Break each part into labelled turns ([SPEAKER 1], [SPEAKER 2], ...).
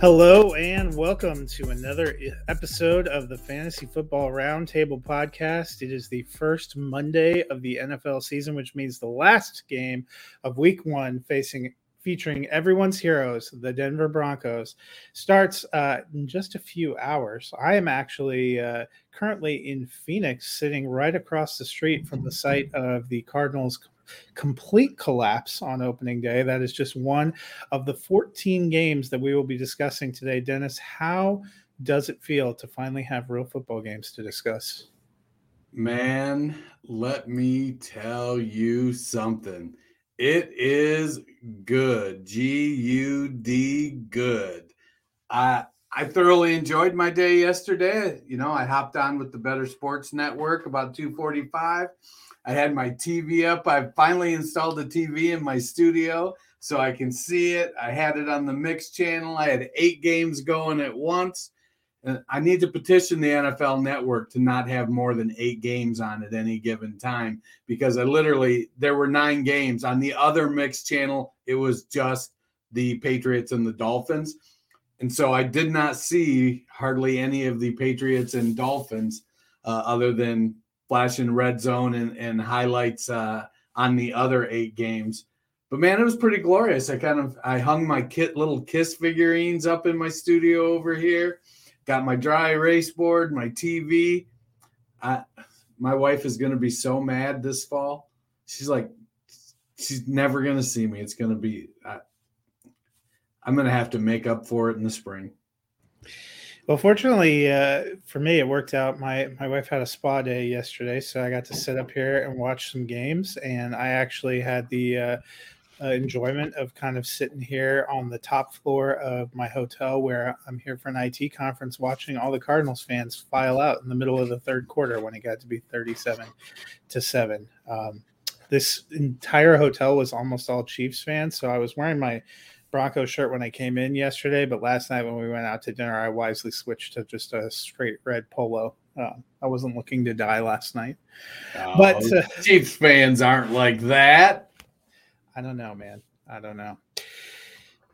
[SPEAKER 1] Hello and welcome to another episode of the Fantasy Football Roundtable podcast. It is the first Monday of the NFL season, which means the last game of week one facing featuring everyone's heroes, the Denver Broncos, starts uh, in just a few hours. I am actually uh, currently in Phoenix, sitting right across the street from the site of the Cardinals complete collapse on opening day. That is just one of the 14 games that we will be discussing today. Dennis, how does it feel to finally have real football games to discuss?
[SPEAKER 2] Man, let me tell you something. It is good. G U D good. I I thoroughly enjoyed my day yesterday. You know, I hopped on with the Better Sports Network about 245 I had my TV up. I finally installed the TV in my studio so I can see it. I had it on the mix channel. I had eight games going at once. And I need to petition the NFL network to not have more than eight games on at any given time because I literally, there were nine games. On the other mix channel, it was just the Patriots and the Dolphins. And so I did not see hardly any of the Patriots and Dolphins uh, other than flashing red zone and, and highlights uh, on the other eight games. But man, it was pretty glorious. I kind of I hung my kit little kiss figurines up in my studio over here. Got my dry erase board, my TV. I, my wife is going to be so mad this fall. She's like, she's never going to see me. It's going to be. I, I'm going to have to make up for it in the spring.
[SPEAKER 1] Well, fortunately uh, for me, it worked out. My my wife had a spa day yesterday, so I got to sit up here and watch some games. And I actually had the uh, uh, enjoyment of kind of sitting here on the top floor of my hotel, where I'm here for an IT conference, watching all the Cardinals fans file out in the middle of the third quarter when it got to be 37 to seven. Um, this entire hotel was almost all Chiefs fans, so I was wearing my Bronco shirt when I came in yesterday, but last night when we went out to dinner, I wisely switched to just a straight red polo. Uh, I wasn't looking to die last night,
[SPEAKER 2] oh, but uh, Chiefs fans aren't like that.
[SPEAKER 1] I don't know, man. I don't know.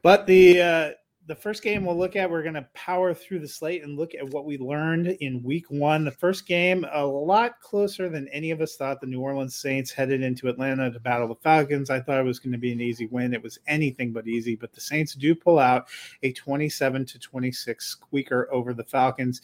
[SPEAKER 1] But the uh, the first game we'll look at, we're going to power through the slate and look at what we learned in week one. The first game, a lot closer than any of us thought. The New Orleans Saints headed into Atlanta to battle the Falcons. I thought it was going to be an easy win. It was anything but easy, but the Saints do pull out a 27 to 26 squeaker over the Falcons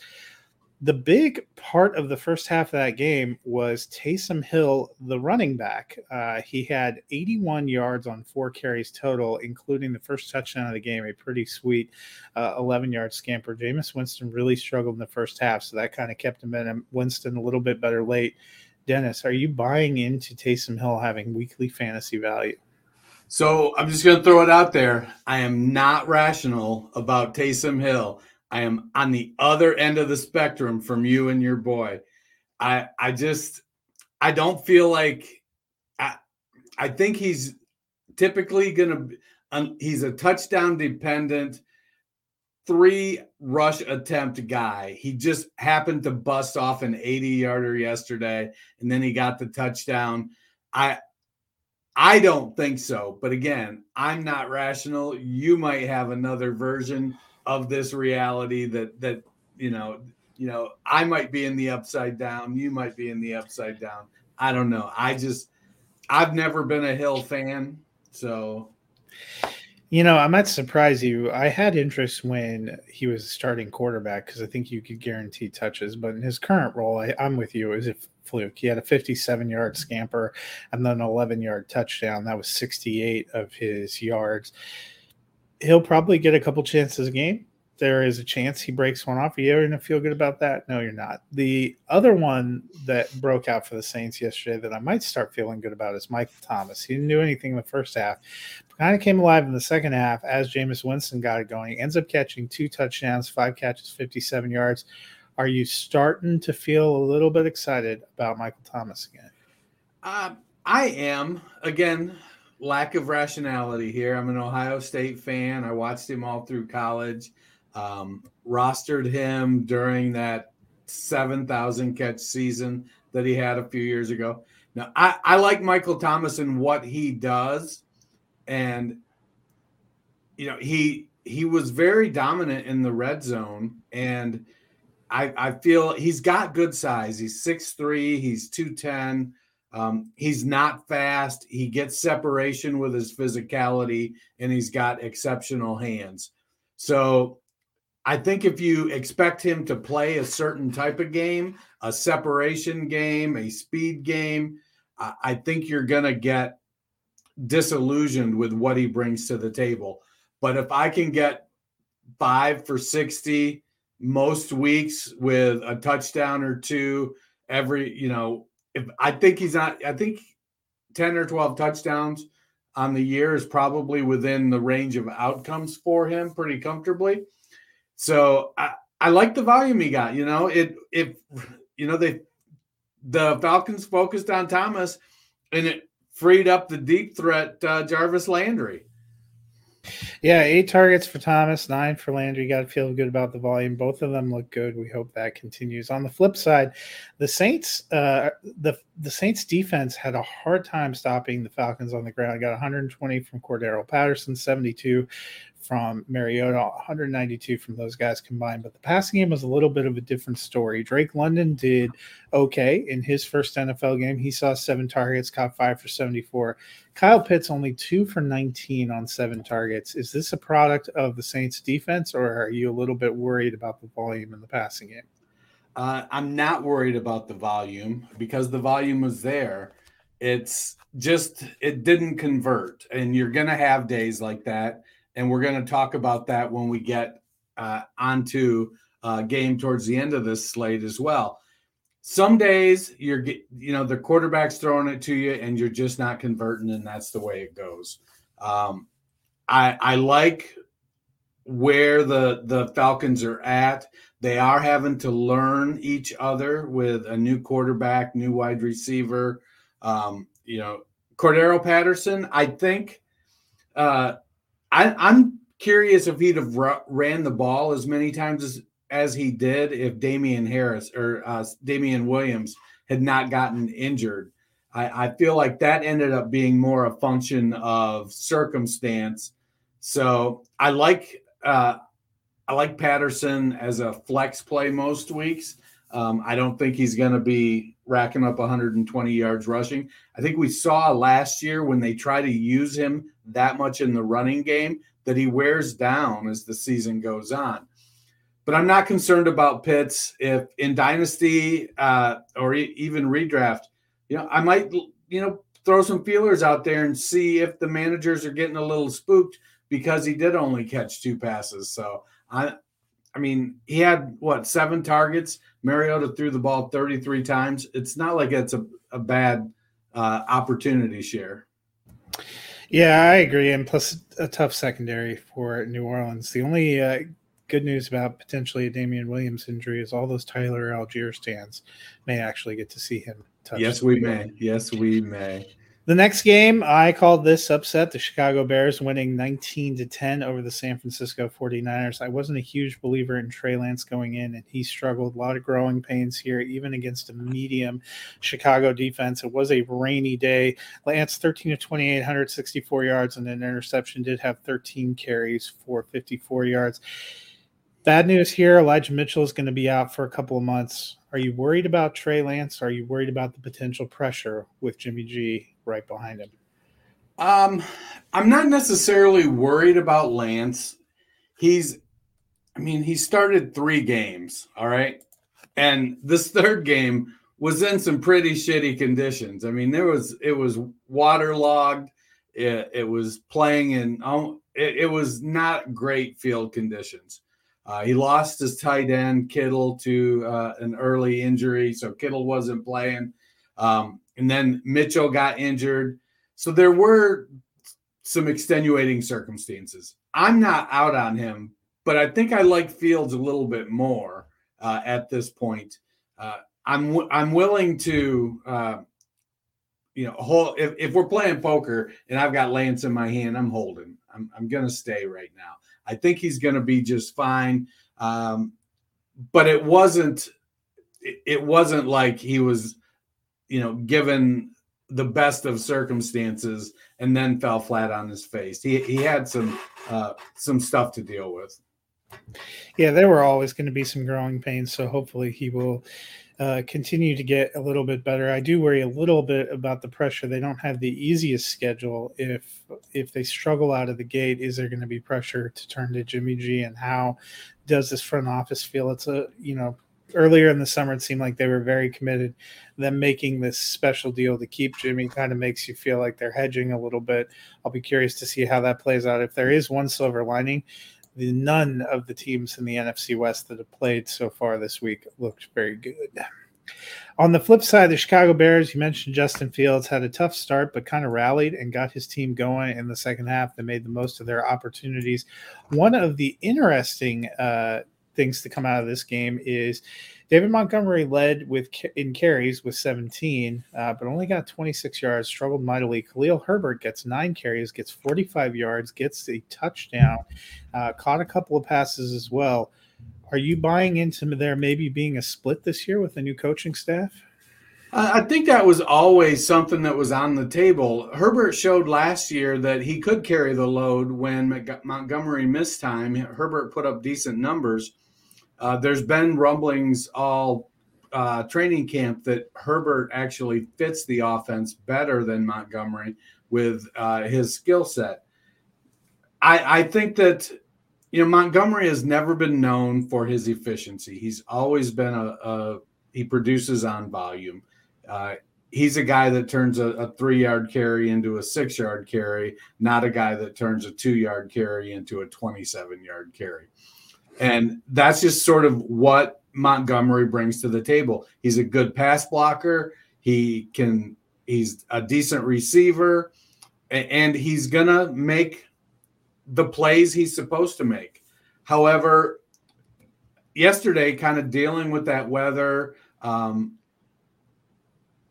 [SPEAKER 1] the big part of the first half of that game was Taysom Hill, the running back. Uh, he had 81 yards on four carries total, including the first touchdown of the game, a pretty sweet uh, 11 yard scamper. Jameis Winston really struggled in the first half, so that kind of kept him in. Winston a little bit better late. Dennis, are you buying into Taysom Hill having weekly fantasy value?
[SPEAKER 2] So I'm just going to throw it out there. I am not rational about Taysom Hill. I am on the other end of the spectrum from you and your boy. I I just I don't feel like I I think he's typically going to um, he's a touchdown dependent three rush attempt guy. He just happened to bust off an 80 yarder yesterday and then he got the touchdown. I I don't think so, but again, I'm not rational. You might have another version of this reality that that you know you know i might be in the upside down you might be in the upside down i don't know i just I've never been a Hill fan, so
[SPEAKER 1] you know, I might surprise you. I had interest when he was starting quarterback because I think you could guarantee touches. But in his current role, I, am with you. Is it fluke? He had a 57 yard scamper and then an 11 yard touchdown. That was 68 of his yards. He'll probably get a couple chances a game there is a chance he breaks one off. Are you going to feel good about that? No, you're not. The other one that broke out for the Saints yesterday that I might start feeling good about is Michael Thomas. He didn't do anything in the first half, but kind of came alive in the second half as Jameis Winston got it going. He ends up catching two touchdowns, five catches, 57 yards. Are you starting to feel a little bit excited about Michael Thomas again?
[SPEAKER 2] Uh, I am. Again, lack of rationality here. I'm an Ohio State fan. I watched him all through college um, rostered him during that 7,000 catch season that he had a few years ago. Now, I, I like Michael Thomas and what he does. And, you know, he he was very dominant in the red zone. And I, I feel he's got good size. He's 6'3, he's 210. Um, he's not fast. He gets separation with his physicality, and he's got exceptional hands. So I think if you expect him to play a certain type of game, a separation game, a speed game, I think you're going to get disillusioned with what he brings to the table. But if I can get five for 60 most weeks with a touchdown or two every, you know, if I think he's not, I think 10 or 12 touchdowns on the year is probably within the range of outcomes for him pretty comfortably. So I, I like the volume he got. You know, it if you know they the Falcons focused on Thomas, and it freed up the deep threat uh, Jarvis Landry.
[SPEAKER 1] Yeah, eight targets for Thomas, nine for Landry. Got to feel good about the volume. Both of them look good. We hope that continues. On the flip side, the Saints, uh, the the Saints defense had a hard time stopping the Falcons on the ground. Got 120 from Cordarrelle Patterson, 72 from Mariota, 192 from those guys combined. But the passing game was a little bit of a different story. Drake London did okay in his first NFL game. He saw seven targets, caught five for 74. Kyle Pitts only two for 19 on seven targets. Is this a product of the Saints defense, or are you a little bit worried about the volume in the passing game?
[SPEAKER 2] Uh, I'm not worried about the volume because the volume was there. It's just, it didn't convert. And you're going to have days like that and we're going to talk about that when we get uh, onto uh, game towards the end of this slate as well. Some days you're, you know, the quarterback's throwing it to you, and you're just not converting, and that's the way it goes. Um, I I like where the the Falcons are at. They are having to learn each other with a new quarterback, new wide receiver. Um, you know, Cordarrelle Patterson. I think uh, I, am curious if he'd have ran the ball as many times as, as he did if Damian Harris or uh, Damien Williams had not gotten injured. I, I feel like that ended up being more a function of circumstance. So I like uh, I like Patterson as a flex play most weeks. Um, I don't think he's going to be racking up 120 yards rushing. I think we saw last year when they try to use him that much in the running game that he wears down as the season goes on. But I'm not concerned about Pitts if in dynasty uh, or e- even redraft. You know, I might you know throw some feelers out there and see if the managers are getting a little spooked because he did only catch two passes. So I, I mean, he had what seven targets. Mariota threw the ball 33 times. It's not like it's a, a bad uh, opportunity share.
[SPEAKER 1] Yeah, I agree. And plus, a tough secondary for New Orleans. The only uh, good news about potentially a Damien Williams injury is all those Tyler Allgeier stands may actually get to see him
[SPEAKER 2] touch. Yes, we may. Yes, we may.
[SPEAKER 1] The next game, I called this upset. The Chicago Bears winning 19 to 10 over the San Francisco 49ers. I wasn't a huge believer in Trey Lance going in, and he struggled. A lot of growing pains here, even against a medium Chicago defense. It was a rainy day. Lance, 13 to 28, 164 yards, and an interception, did have 13 carries for 54 yards Bad news here Elijah Mitchell is going to be out for a couple of months. Are you worried about Trey Lance? Are you worried about the potential pressure with Jimmy G right behind him?
[SPEAKER 2] Um, I'm not necessarily worried about Lance. He's, I mean, he started three games, all right? And this third game was in some pretty shitty conditions. I mean, there was, it was waterlogged. It, it was playing in, um, it, it was not great field conditions. Uh, he lost his tight end Kittle to uh, an early injury, so Kittle wasn't playing. Um, and then Mitchell got injured. So there were some extenuating circumstances. I'm not out on him, but I think I like Fields a little bit more uh, at this point. Uh, I'm I'm willing to, uh, you know, hold if, if we're playing poker and I've got Lance in my hand, I'm holding. I'm I'm gonna stay right now. I think he's gonna be just fine. Um, but it wasn't it wasn't like he was, you know, given the best of circumstances and then fell flat on his face. He he had some uh, some stuff to deal with.
[SPEAKER 1] Yeah, there were always going to be some growing pains, so hopefully he will uh, continue to get a little bit better. I do worry a little bit about the pressure. They don't have the easiest schedule. If if they struggle out of the gate, is there going to be pressure to turn to Jimmy G? And how does this front office feel? It's a you know earlier in the summer, it seemed like they were very committed. Them making this special deal to keep Jimmy kind of makes you feel like they're hedging a little bit. I'll be curious to see how that plays out. If there is one silver lining, the none of the teams in the NFC West that have played so far this week looked very good. On the flip side, the Chicago Bears, you mentioned Justin Fields had a tough start, but kind of rallied and got his team going in the second half. They made the most of their opportunities. One of the interesting uh, things to come out of this game is David Montgomery led with in carries with 17, uh, but only got 26 yards. Struggled mightily. Khalil Herbert gets nine carries, gets 45 yards, gets a touchdown, uh, caught a couple of passes as well. Are you buying into there maybe being a split this year with the new coaching staff?
[SPEAKER 2] I think that was always something that was on the table. Herbert showed last year that he could carry the load when Montgomery missed time. Herbert put up decent numbers. Uh, there's been rumblings all uh, training camp that Herbert actually fits the offense better than Montgomery with uh, his skill set. I, I think that you know Montgomery has never been known for his efficiency. He's always been a, a he produces on volume. Uh, he's a guy that turns a, a, three yard carry into a six yard carry, not a guy that turns a two yard carry into a 27 yard carry. And that's just sort of what Montgomery brings to the table. He's a good pass blocker. He can, he's a decent receiver, and he's going to make the plays he's supposed to make. However, yesterday, kind of dealing with that weather, um,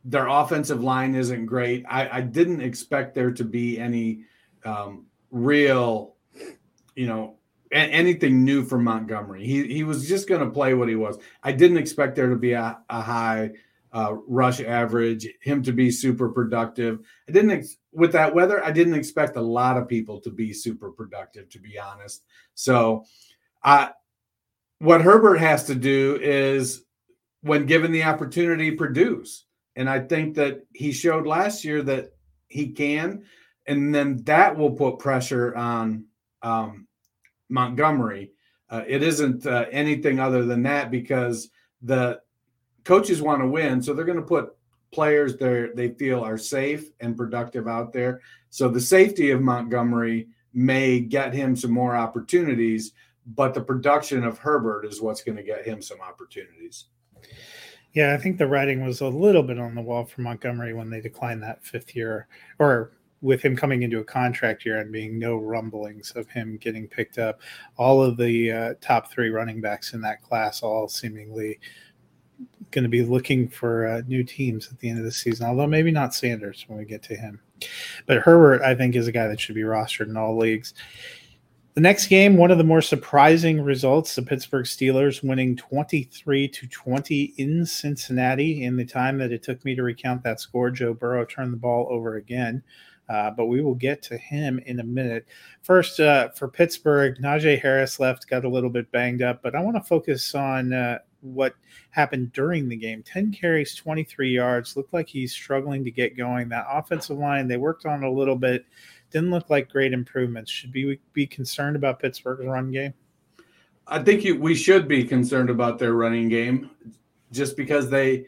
[SPEAKER 2] their offensive line isn't great. I, I, didn't expect there to be any um, real, you know, anything new from Montgomery. He he was just going to play what he was. I didn't expect there to be a, a high uh, rush average, him to be super productive. I didn't ex- with that weather. I didn't expect a lot of people to be super productive, to be honest. So, I what Herbert has to do is, when given the opportunity, produce. And I think that he showed last year that he can, and then that will put pressure on um, Montgomery. Uh, it isn't uh, anything other than that because the coaches want to win, so they're going to put players there they feel are safe and productive out there. So the safety of Montgomery may get him some more opportunities, but the production of Herbert is what's going to get him some opportunities.
[SPEAKER 1] Yeah, I think the writing was a little bit on the wall for Montgomery when they declined that fifth year or with him coming into a contract year and being no rumblings of him getting picked up, all of the uh, top three running backs in that class all seemingly going to be looking for uh, new teams at the end of the season. Although maybe not Sanders when we get to him, but Herbert I think is a guy that should be rostered in all leagues. The next game, one of the more surprising results, the Pittsburgh Steelers winning 23 to 20 in Cincinnati. In the time that it took me to recount that score, Joe Burrow turned the ball over again Uh, but we will get to him in a minute. First, uh, for Pittsburgh, Najee Harris left, got a little bit banged up, but I want to focus on uh, what happened during the game 10 carries, 23 yards. Looked like he's struggling to get going. That offensive line, they worked on a little bit. Didn't look like great improvements. Should we be concerned about Pittsburgh's run game?
[SPEAKER 2] I think you, we should be concerned about their running game just because they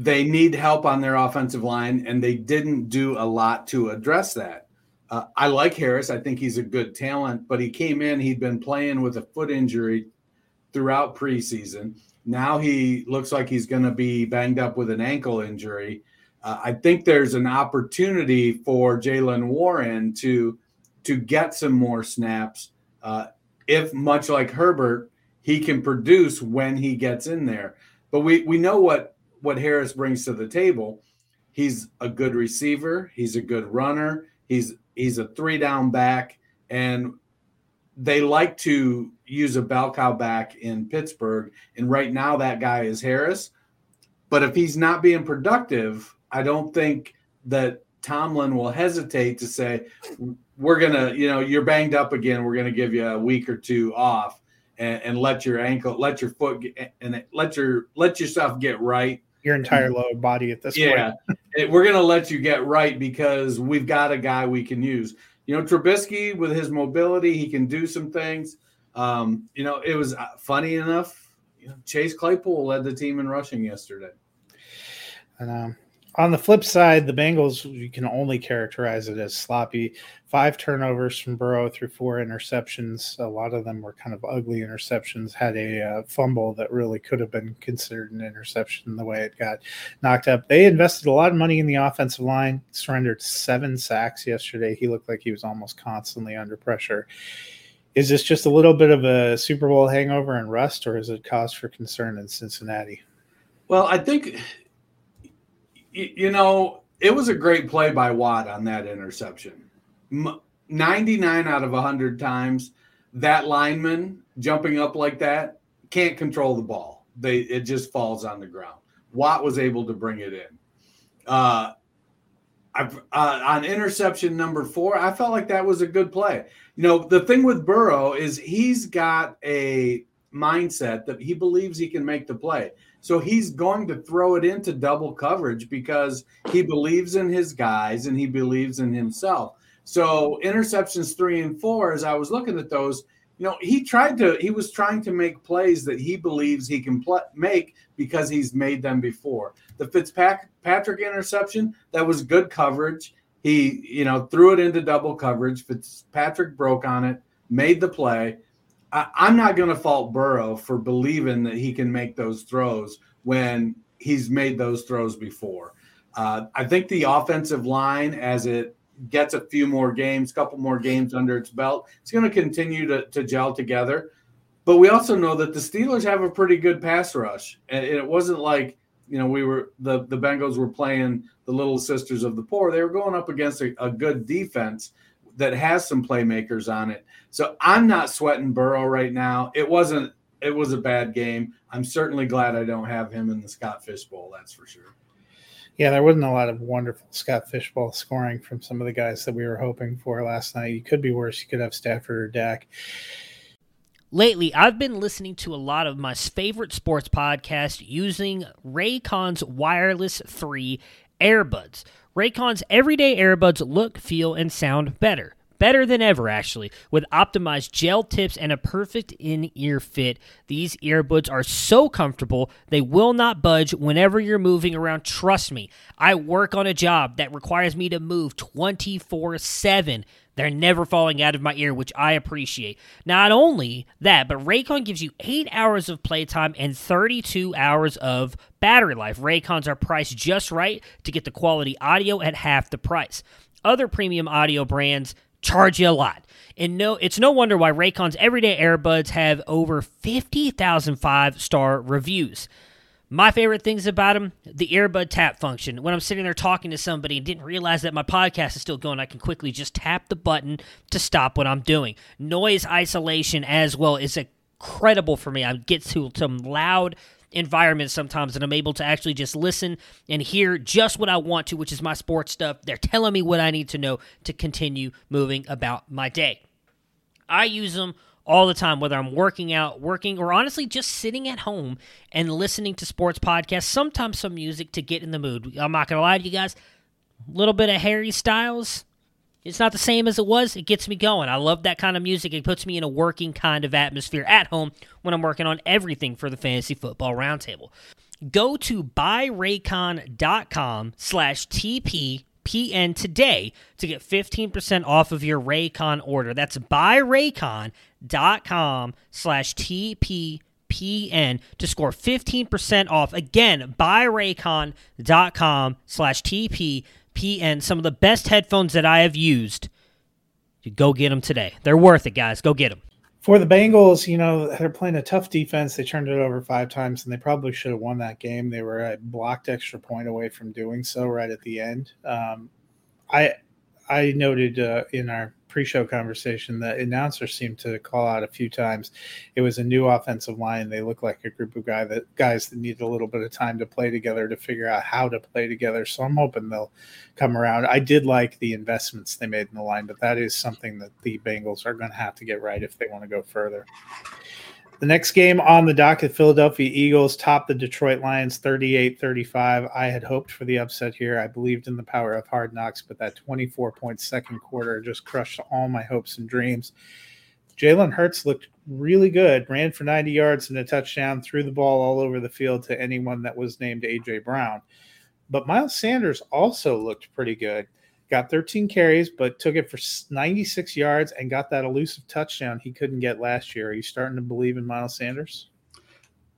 [SPEAKER 2] they need help on their offensive line and they didn't do a lot to address that. Uh, I like Harris. I think he's a good talent, but he came in, he'd been playing with a foot injury throughout preseason. Now he looks like he's going to be banged up with an ankle injury. Uh, I think there's an opportunity for Jaylen Warren to to get some more snaps. Uh, if much like Herbert, he can produce when he gets in there. But we we know what what Harris brings to the table. He's a good receiver. He's a good runner. He's he's a three down back, and they like to use a bell cow back in Pittsburgh. And right now, that guy is Harris. But if he's not being productive, I don't think that Tomlin will hesitate to say, "We're gonna, you know, you're banged up again. We're gonna give you a week or two off." And, and let your ankle, let your foot, get, and let your let yourself get right
[SPEAKER 1] your entire lower body at this
[SPEAKER 2] yeah. point. Yeah, we're going to let you get right because we've got a guy we can use. You know, Trubisky with his mobility, he can do some things. Um, you know, it was uh, funny enough. You know, Chase Claypool led the team in rushing yesterday.
[SPEAKER 1] And um, on the flip side, the Bengals, you can only characterize it as sloppy. Five turnovers from Burrow through four interceptions. A lot of them were kind of ugly interceptions. Had a uh, fumble that really could have been considered an interception the way it got knocked up. They invested a lot of money in the offensive line, surrendered seven sacks yesterday. He looked like he was almost constantly under pressure. Is this just a little bit of a Super Bowl hangover and rust, or is it cause for concern in Cincinnati?
[SPEAKER 2] Well, I think you know, it was a great play by Watt on that interception. 99 out of 100 times, that lineman jumping up like that can't control the ball. They it just falls on the ground. Watt was able to bring it in. Uh, uh, on interception number four, I felt like that was a good play. You know, the thing with Burrow is he's got a mindset that he believes he can make the play. So he's going to throw it into double coverage because he believes in his guys and he believes in himself. So interceptions three and four, as I was looking at those, you know, he tried to, he was trying to make plays that he believes he can pl- make because he's made them before. The Fitzpatrick interception, that was good coverage. He, you know, threw it into double coverage. Fitzpatrick broke on it, made the play. I, am not going to fault Burrow for believing that he can make those throws when he's made those throws before. Uh, I think the offensive line, as it gets a few more games, couple more games under its belt, it's going to continue to, gel together. But we also know that the Steelers have a pretty good pass rush, and it wasn't like you know we were the the Bengals were playing the little sisters of the poor. They were going up against a, a good defense that has some playmakers on it. So I'm not sweating Burrow right now. It wasn't. It was a bad game. I'm certainly glad I don't have him in the Scott Fish Bowl. That's for sure.
[SPEAKER 1] Yeah, there wasn't a lot of wonderful Scott Fish Bowl scoring from some of the guys that we were hoping for last night. You could be worse. You could have Stafford or Dak.
[SPEAKER 3] Lately, I've been listening to a lot of my favorite sports podcasts using Raycon's Wireless 3 Airbuds. Raycon's everyday earbuds look, feel, and sound better. Better than ever, actually. With optimized gel tips and a perfect in ear fit, these earbuds are so comfortable they will not budge whenever you're moving around. Trust me, I work on a job that requires me to move 24 7. They're never falling out of my ear, which I appreciate. Not only that, but Raycon gives you 8 hours of playtime and 32 hours of battery life. Raycons are priced just right to get the quality audio at half the price. Other premium audio brands charge you a lot. And no, it's no wonder why Raycon's everyday earbuds have over 50,000 five star reviews. My favorite things about them, the earbud tap function. When I'm sitting there talking to somebody and didn't realize that my podcast is still going, I can quickly just tap the button to stop what I'm doing. Noise isolation as well is incredible for me. I get to some loud environment sometimes and I'm able to actually just listen and hear just what I want to, which is my sports stuff. They're telling me what I need to know to continue moving about my day. I use them all the time, whether I'm working out, working, or honestly just sitting at home and listening to sports podcasts, sometimes some music to get in the mood. I'm not going to lie to you guys, a little bit of Harry Styles. It's not the same as it was. It gets me going. I love that kind of music. It puts me in a working kind of atmosphere at home when I'm working on everything for the Fantasy Football Roundtable. Go to buyraycon.com slash TP PN today to get 15% off of your Raycon order. That's buyraycon.com slash TPPN to score 15% off. Again, buyraycon.com slash TPPN. Some of the best headphones that I have used. You go get them today. They're worth it, guys. Go get them.
[SPEAKER 1] For the Bengals, you know, they're playing a tough defense. They turned it over five times, and they probably should have won that game. They were a blocked extra point away from doing so right at the end. Um, I I noted uh, in our pre-show conversation that announcer seemed to call out a few times. It was a new offensive line. They look like a group of guy that guys that need a little bit of time to play together to figure out how to play together. So I'm hoping they'll come around. I did like the investments they made in the line, but that is something that the Bengals are going to have to get right if they want to go further. The next game on the docket, Philadelphia Eagles top the Detroit Lions 38 35. I had hoped for the upset here. I believed in the power of hard knocks, but that 24 point second quarter just crushed all my hopes and dreams. Jalen Hurts looked really good, ran for 90 yards and a touchdown, threw the ball all over the field to anyone that was named A.J. Brown. But Miles Sanders also looked pretty good got 13 carries, but took it for 96 yards and got that elusive touchdown he couldn't get last year. Are you starting to believe in Miles Sanders?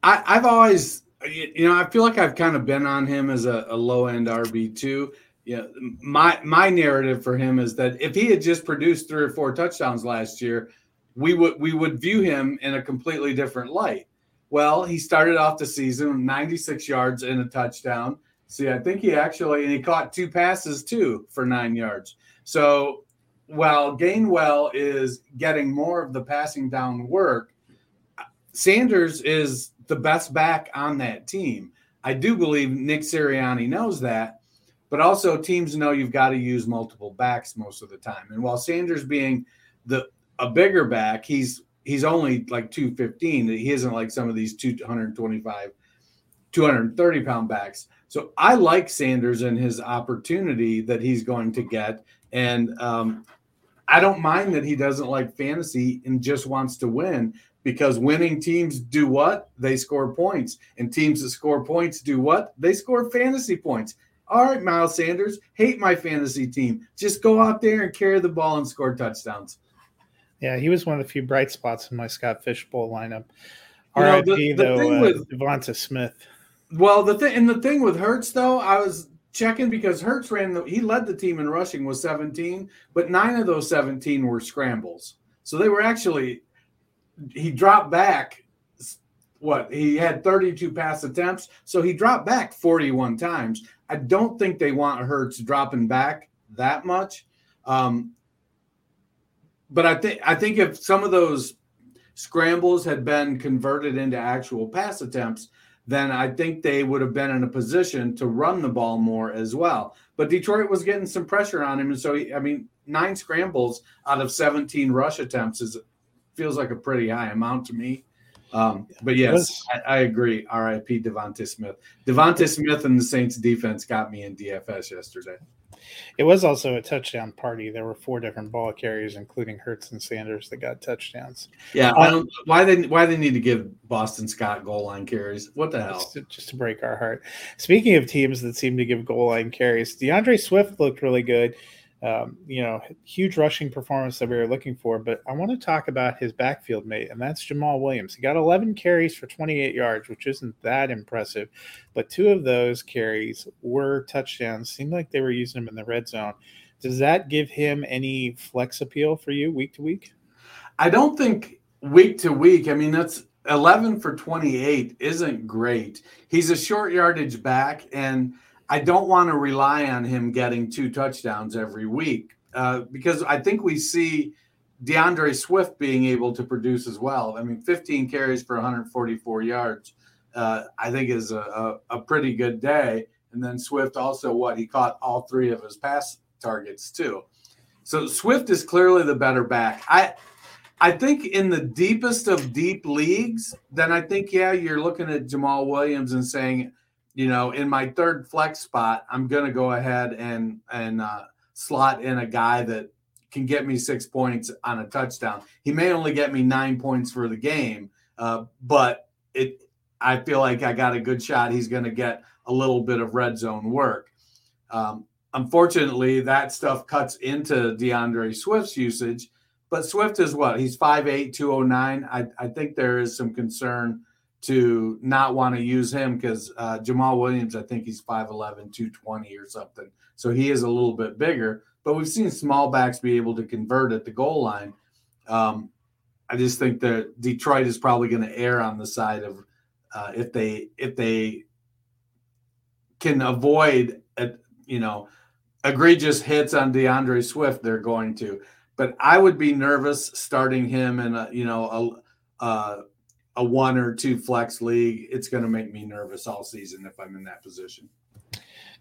[SPEAKER 2] I, have always, you know, I feel like I've kind of been on him as a, a low end RB two. Yeah, my my narrative for him is that if he had just produced three or four touchdowns last year, we would we would view him in a completely different light. Well, he started off the season 96 yards and a touchdown. See, I think he actually and he caught two passes too for nine yards. So while Gainwell is getting more of the passing down work, Sanders is the best back on that team. I do believe Nick Sirianni knows that, but also teams know you've got to use multiple backs most of the time. And while Sanders being the a bigger back, he's he's only like 215. He isn't like some of these 225, 230 pound backs. So I like Sanders and his opportunity that he's going to get. And um, I don't mind that he doesn't like fantasy and just wants to win because winning teams do what? They score points. And teams that score points do what? They score fantasy points. All right, Miles Sanders, hate my fantasy team. Just go out there and carry the ball and score touchdowns.
[SPEAKER 1] Yeah, he was one of the few bright spots in my Scott Fish Bowl lineup. RIP, though, uh, with, Devonta Smith.
[SPEAKER 2] Well, the thing and the thing with Hurts though, I was checking because Hurts ran the he led the team in rushing with 17, but nine of those 17 were scrambles. So they were actually he dropped back what he had 32 pass attempts, so he dropped back 41 times. I don't think they want Hurts dropping back that much. Um, but I think I think if some of those scrambles had been converted into actual pass attempts, then I think they would have been in a position to run the ball more as well. But Detroit was getting some pressure on him, and so he, I mean, nine scrambles out of 17 rush attempts is feels like a pretty high amount to me. Um, but yes, I, I, agree. R.I.P. Devonta Smith. Devonta Smith and the Saints defense got me in DFS yesterday.
[SPEAKER 1] It was also a touchdown party. There were four different ball carriers, including Hurts and Sanders, that got touchdowns.
[SPEAKER 2] Yeah, I um, don't why they why they need to give Boston Scott goal line carries. What the hell?
[SPEAKER 1] Just to, just to break our heart. Speaking of teams that seem to give goal line carries, DeAndre Swift looked really good um, you know, huge rushing performance that we were looking for. But I want to talk about his backfield mate, and that's Jamaal Williams. He got 11 carries for 28 yards, which isn't that impressive. But two of those carries were touchdowns. Seemed like they were using him in the red zone. Does that give him any flex appeal for you week to week?
[SPEAKER 2] I don't think week to week. I mean, that's 11 for 28 isn't great. He's a short yardage back and – I don't want to rely on him getting two touchdowns every week uh, because I think we see DeAndre Swift being able to produce as well. I mean, 15 carries for 144 yards. uh, I think is a, a, a, pretty good day. And then Swift also what he caught all three of his pass targets too. So Swift is clearly the better back. I I think in the deepest of deep leagues, then I think yeah, you're looking at Jamaal Williams and saying, you know, in my third flex spot, I'm going to go ahead and and uh, slot in a guy that can get me six points on a touchdown. He may only get me nine points for the game, uh, but it I feel like I got a good shot. He's going to get a little bit of red zone work. Um, unfortunately, that stuff cuts into DeAndre Swift's usage. But Swift is what? He's 5'8, 209. I, I think there is some concern to not want to use him because uh, Jamaal Williams, I think he's 5'11, 220 or something. So he is a little bit bigger. But we've seen small backs be able to convert at the goal line. Um, I just think that Detroit is probably going to err on the side of uh, if they if they can avoid a, you know egregious hits on DeAndre Swift, they're going to. But I would be nervous starting him in a you know a a, a one or two flex league. It's going to make me nervous all season if I'm in that position.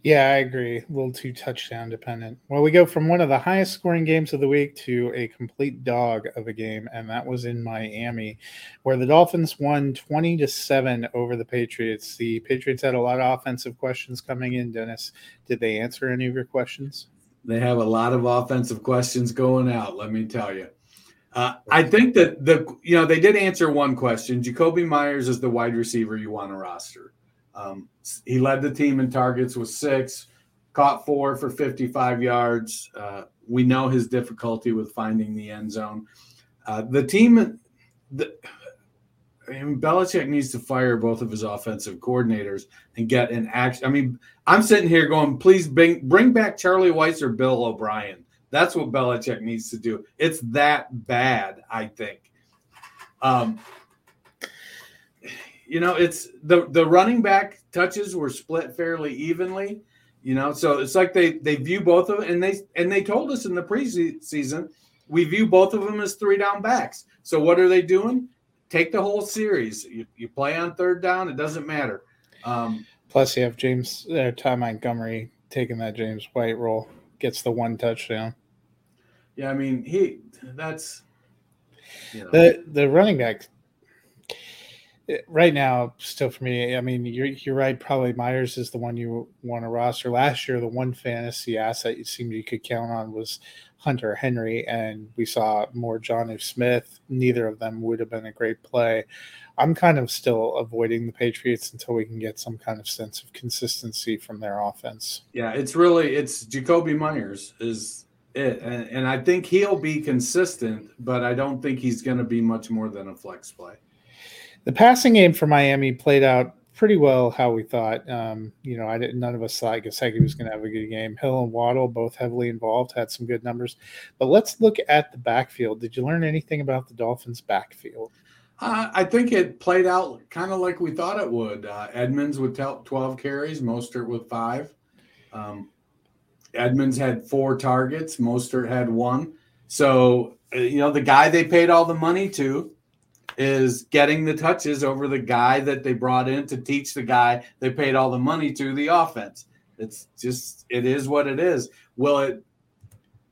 [SPEAKER 1] Yeah, I agree. A little too touchdown dependent. Well, we go from one of the highest scoring games of the week to a complete dog of a game, and that was in Miami, where the Dolphins won 20 to 7 over the Patriots. The Patriots had a lot of offensive questions coming in, Dennis. Did they answer any of your questions?
[SPEAKER 2] They have a lot of offensive questions going out, let me tell you. Uh, I think that the you know they did answer one question. Jakobi Meyers is the wide receiver you want to roster. Um, he led the team in targets with six, caught four for 55 yards. Uh, we know his difficulty with finding the end zone. Uh, the team, the, I mean, Belichick needs to fire both of his offensive coordinators and get an action. I mean, I'm sitting here going, please bring bring back Charlie Weis or Bill O'Brien. That's what Belichick needs to do. It's that bad, I think. Um, you know, it's the the running back touches were split fairly evenly. You know, so it's like they they view both of them, and they and they told us in the preseason we view both of them as three down backs. So what are they doing? Take the whole series. You, you play on third down. It doesn't matter. Um,
[SPEAKER 1] Plus, you have James uh, Ty Montgomery taking that James White role, gets the one touchdown.
[SPEAKER 2] Yeah, I mean he that's
[SPEAKER 1] you know. the the running back right now, still for me, I mean, you're you're right. Probably Meyers is the one you want to roster. Last year, the one fantasy asset you seemed you could count on was Hunter Henry, and we saw more Jonnu Smith. Neither of them would have been a great play. I'm kind of still avoiding the Patriots until we can get some kind of sense of consistency from their offense.
[SPEAKER 2] Yeah, it's really it's Jakobi Meyers is it, and, and I think he'll be consistent, but I don't think he's going to be much more than a flex play
[SPEAKER 1] the passing game for Miami played out pretty well how we thought. Um, you know, I didn't. None of us thought Gesicki was going to have a good game. Hill and Waddle both heavily involved, had some good numbers. But let's look at the backfield. Did you learn anything about the Dolphins' backfield?
[SPEAKER 2] Uh, I think it played out kind of like we thought it would. Uh, Edmonds with 12 carries, Mostert with five. Um, Edmonds had four targets, Mostert had one. So, uh, you know, the guy they paid all the money to is getting the touches over the guy that they brought in to teach the guy they paid all the money to the offense. It's just it is what it is. Will it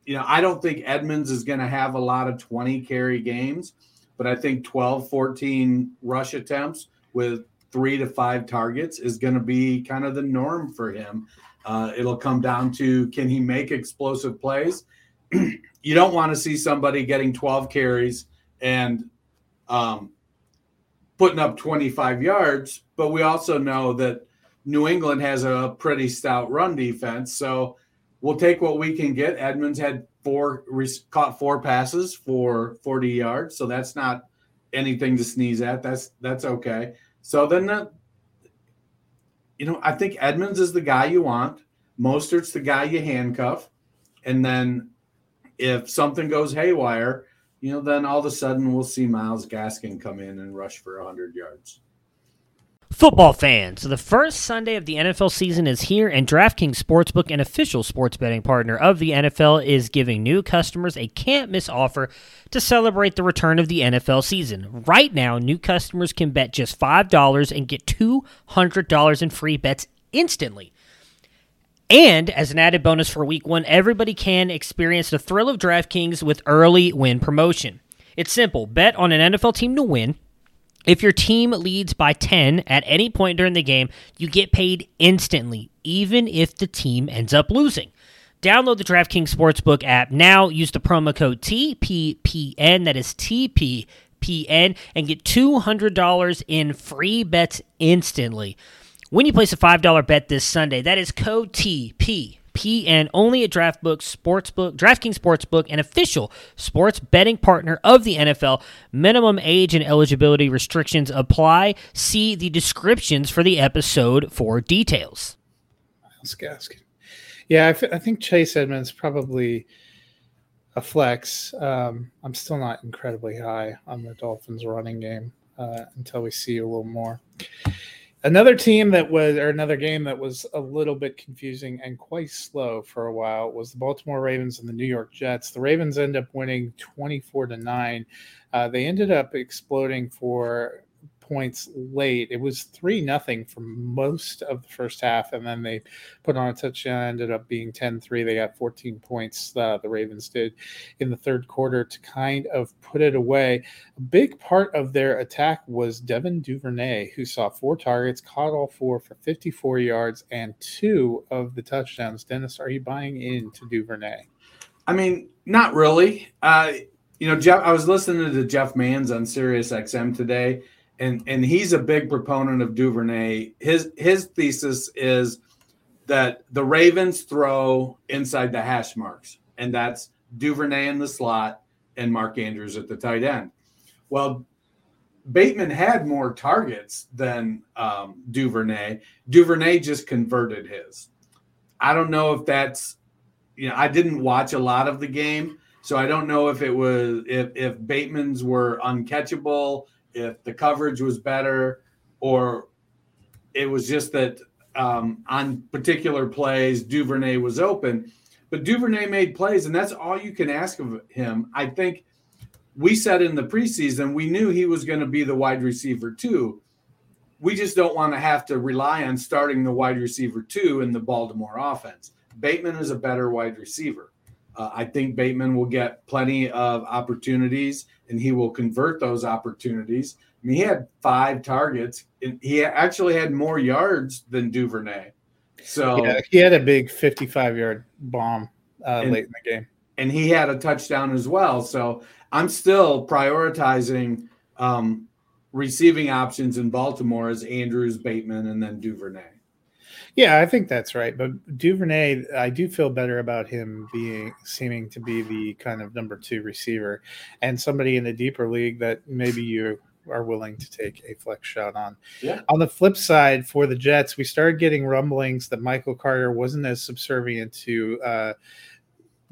[SPEAKER 2] you know, I don't think Edmonds is going to have a lot of 20 carry games, but I think 12, 14 rush attempts with 3 to 5 targets is going to be kind of the norm for him. Uh, it'll come down to can he make explosive plays? you don't want to see somebody getting 12 carries and um, putting up 25 yards, but we also know that New England has a pretty stout run defense. So we'll take what we can get. Edmonds had four caught four passes for 40 yards, so that's not anything to sneeze at. That's that's okay. So then the, you know, I think Edmonds is the guy you want. Mostert's the guy you handcuff, and then if something goes haywire, you know, then all of a sudden we'll see Myles Gaskin come in and rush for 100 yards.
[SPEAKER 3] Football fans, the first Sunday of the NFL season is here, and DraftKings Sportsbook, an official sports betting partner of the NFL, is giving new customers a can't miss offer to celebrate the return of the NFL season. Right now, new customers can bet just $5 and get $200 in free bets instantly. And as an added bonus for week one, everybody can experience the thrill of DraftKings with early win promotion. It's simple bet on an NFL team to win if your team leads by 10 at any point during the game, you get paid instantly, even if the team ends up losing. Download the DraftKings Sportsbook app now. Use the promo code TPPN, that is TPPN, and get $200 in free bets instantly. When you place a $5 bet this Sunday, that is code TP PN only at DraftBook Sportsbook, DraftKings Sportsbook, an official sports betting partner of the NFL. Minimum age and eligibility restrictions apply. See the descriptions for the episode for details.
[SPEAKER 1] Myles Gaskin. Yeah, I, f- I think Chase Edmonds probably a flex. Um, I'm still not incredibly high on the Dolphins running game uh, until we see a little more. Another team that was, or another game that was a little bit confusing and quite slow for a while was the Baltimore Ravens and the New York Jets. The Ravens end up winning 24 to 9. Uh, they ended up exploding for points late. It was three nothing for most of the first half, and then they put on a touchdown. Ended up being 10-3. They got 14 points. Uh, the Ravens did in the third quarter to kind of put it away. A big part of their attack was Devin Duvernay, who saw four targets, caught all four for 54 yards and two of the touchdowns. Dennis, are you buying into Duvernay?
[SPEAKER 2] I mean, not really. Uh, you know, Jeff. I was listening to Jeff Mans on Sirius XM today and and he's a big proponent of Duvernay. His his thesis is that the Ravens throw inside the hash marks, and that's Duvernay in the slot and Mark Andrews at the tight end. Well, Bateman had more targets than um, Duvernay. Duvernay just converted his. I don't know if that's, you know, I didn't watch a lot of the game, so I don't know if it was if if Bateman's were uncatchable if the coverage was better, or it was just that um, on particular plays Duvernay was open. But Duvernay made plays, and that's all you can ask of him. I think we said in the preseason we knew he was going to be the wide receiver two. We just don't want to have to rely on starting the wide receiver two in the Baltimore offense. Bateman is a better wide receiver. Uh, I think Bateman will get plenty of opportunities and he will convert those opportunities. I mean, he had five targets and he actually had more yards than Duvernay. So
[SPEAKER 1] yeah, he had a big 55 yard bomb uh,
[SPEAKER 2] and,
[SPEAKER 1] late in the game.
[SPEAKER 2] And he had a touchdown as well. So I'm still prioritizing um, receiving options in Baltimore as Andrews, Bateman, and then Duvernay.
[SPEAKER 1] Yeah, I think that's right. But Duvernay, I do feel better about him being seeming to be the kind of number two receiver and somebody in the deeper league that maybe you are willing to take a flex shot on.
[SPEAKER 2] Yeah.
[SPEAKER 1] On the flip side, for the Jets, we started getting rumblings that Michael Carter wasn't as subservient to uh,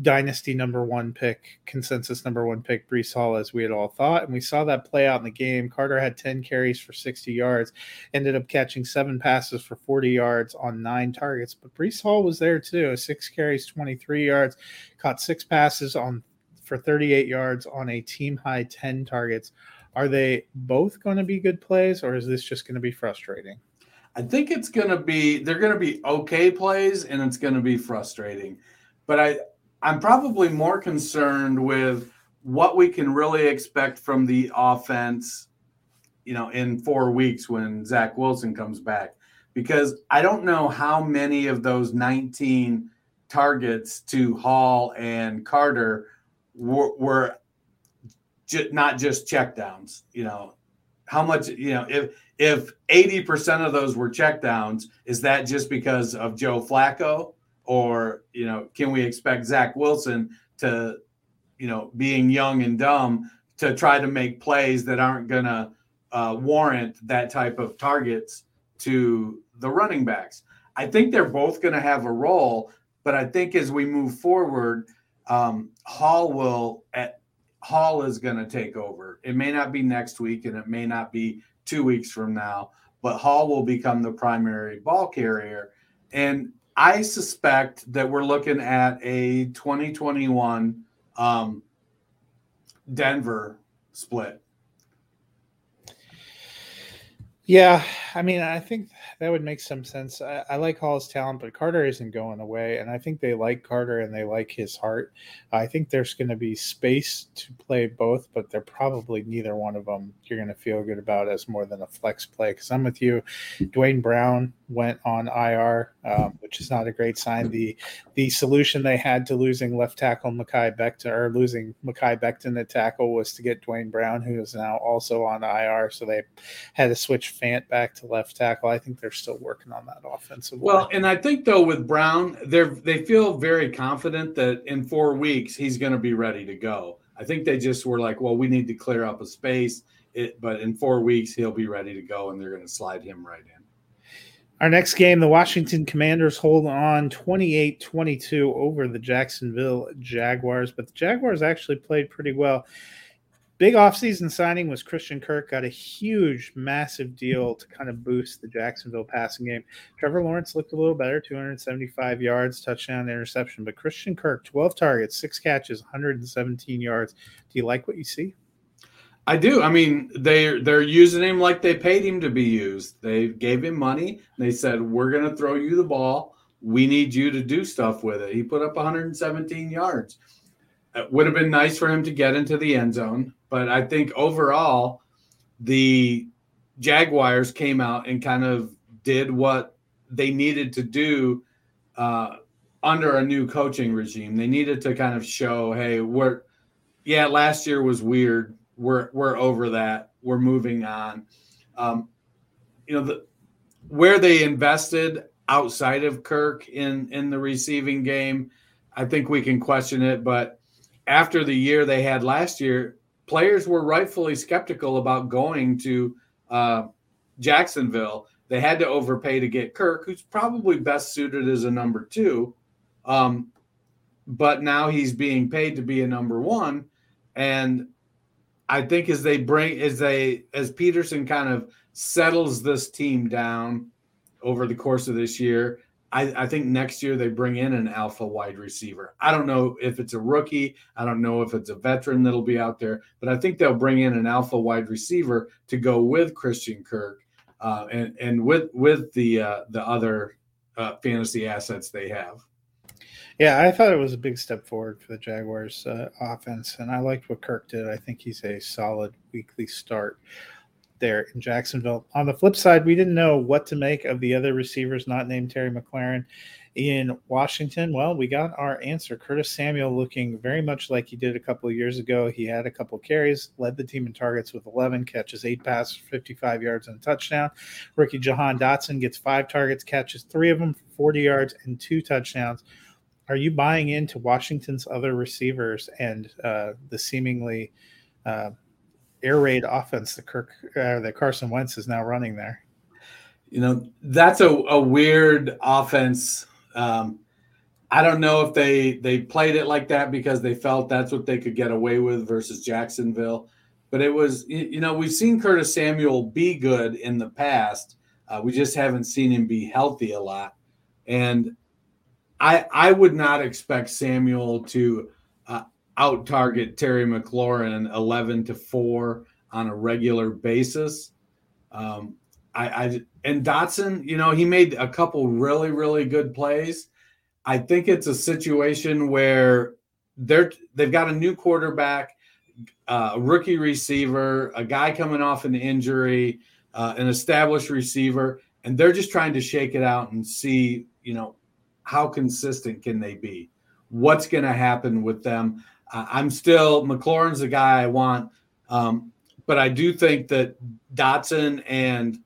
[SPEAKER 1] dynasty number one pick, consensus number one pick, Breece Hall, as we had all thought. And we saw that play out in the game. Carter had 10 carries for 60 yards, ended up catching seven passes for 40 yards on nine targets. But Breece Hall was there too. Six carries, 23 yards, caught six passes on for 38 yards on a team high 10 targets. Are they both going to be good plays, or is this just going to be frustrating?
[SPEAKER 2] I think it's going to be, they're going to be okay plays and it's going to be frustrating. But I, I'm probably more concerned with what we can really expect from the offense, you know, in four weeks when Zach Wilson comes back, because I don't know how many of those 19 targets to Hall and Carter were, were ju- not just checkdowns. You know, how much, you know, if if 80% of those were checkdowns, is that just because of Joe Flacco? Or you know can we expect Zach Wilson to you know being young and dumb to try to make plays that aren't to uh, warrant that type of targets to the running backs. I think they're both going to have a role, but I think as we move forward, um, Hall will at Hall is going to take over. It may not be next week, and it may not be two weeks from now, but Hall will become the primary ball carrier. And I suspect that we're looking at a 2021 um, Denver split.
[SPEAKER 1] Yeah, I mean, I think that would make some sense. I, I, like Hall's talent, but Carter isn't going away, and I think they like Carter and they like his heart. I think there's going to be space to play both, but they're probably neither one of them you're going to feel good about as more than a flex play. Because I'm with you, Duane Brown went on IR, um, which is not a great sign. The the solution they had to losing left tackle Mekhi Becton or losing Mekhi Becton at tackle was to get Duane Brown, who is now also on IR. So they had to switch Fant back to left tackle. I think they're still working on that offensive.
[SPEAKER 2] Well, line. and I think though with Brown, they're they feel very confident that in four weeks he's going to be ready to go. I think they just were like, well, we need to clear up a space. It, but in four weeks he'll be ready to go, and they're going to slide him right in.
[SPEAKER 1] Our next game, the Washington Commanders hold on 28 22 over the Jacksonville Jaguars, but the Jaguars actually played pretty well. Big offseason signing was Christian Kirk, got a huge, massive deal to kind of boost the Jacksonville passing game. Trevor Lawrence looked a little better 275 yards, touchdown, interception, but Christian Kirk, 12 targets, six catches, 117 yards. Do you like what you see?
[SPEAKER 2] I do. I mean, they're they're using him like they paid him to be used. They gave him money. They said, "We're going to throw you the ball. We need you to do stuff with it." He put up 117 yards. It would have been nice for him to get into the end zone, but I think overall, the Jaguars came out and kind of did what they needed to do uh, under a new coaching regime. They needed to kind of show, "Hey, we're yeah, last year was weird." we're we're over that. We're moving on. Um, you know, the where they invested outside of Kirk in in the receiving game, I think we can question it. But after the year they had last year, players were rightfully skeptical about going to uh, Jacksonville. They had to overpay to get Kirk, who's probably best suited as a number two. Um, but now he's being paid to be a number one. And I think as they bring as they as Pederson kind of settles this team down over the course of this year, I, I, think next year they bring in an alpha wide receiver. I don't know if it's a rookie. I don't know if it's a veteran that'll be out there, but I think they'll bring in an alpha wide receiver to go with Christian Kirk uh, and and with with the uh, the other uh, fantasy assets they have.
[SPEAKER 1] Yeah, I thought it was a big step forward for the Jaguars uh, offense, and I liked what Kirk did. I think he's a solid weekly start there in Jacksonville. On the flip side, we didn't know what to make of the other receivers not named Terry McLaurin in Washington. Well, we got our answer. Curtis Samuel looking very much like he did a couple of years ago. He had a couple carries, led the team in targets with 11 catches, eight passes, 55 yards, and a touchdown. Rookie Jahan Dotson gets five targets, catches three of them for 40 yards and two touchdowns are you buying into Washington's other receivers and uh, the seemingly uh, air raid offense that Kirk uh, that Carson Wentz is now running there?
[SPEAKER 2] You know, that's a, a weird offense. Um, I don't know if they they played it like that because they felt that's what they could get away with versus Jacksonville. But it was, you know, we've seen Curtis Samuel be good in the past. Uh, we just haven't seen him be healthy a lot. And I I would not expect Samuel to out target Terry McLaurin eleven to four on a regular basis. Um, I, I and Dotson, you know, he made a couple really really good plays. I think it's a situation where they're they've got a new quarterback, uh, a rookie receiver, a guy coming off an injury, uh, an established receiver, and they're just trying to shake it out and see, you know, how consistent can they be? What's going to happen with them? I'm still McLaurin's the guy I want, um, but I do think that Dotson and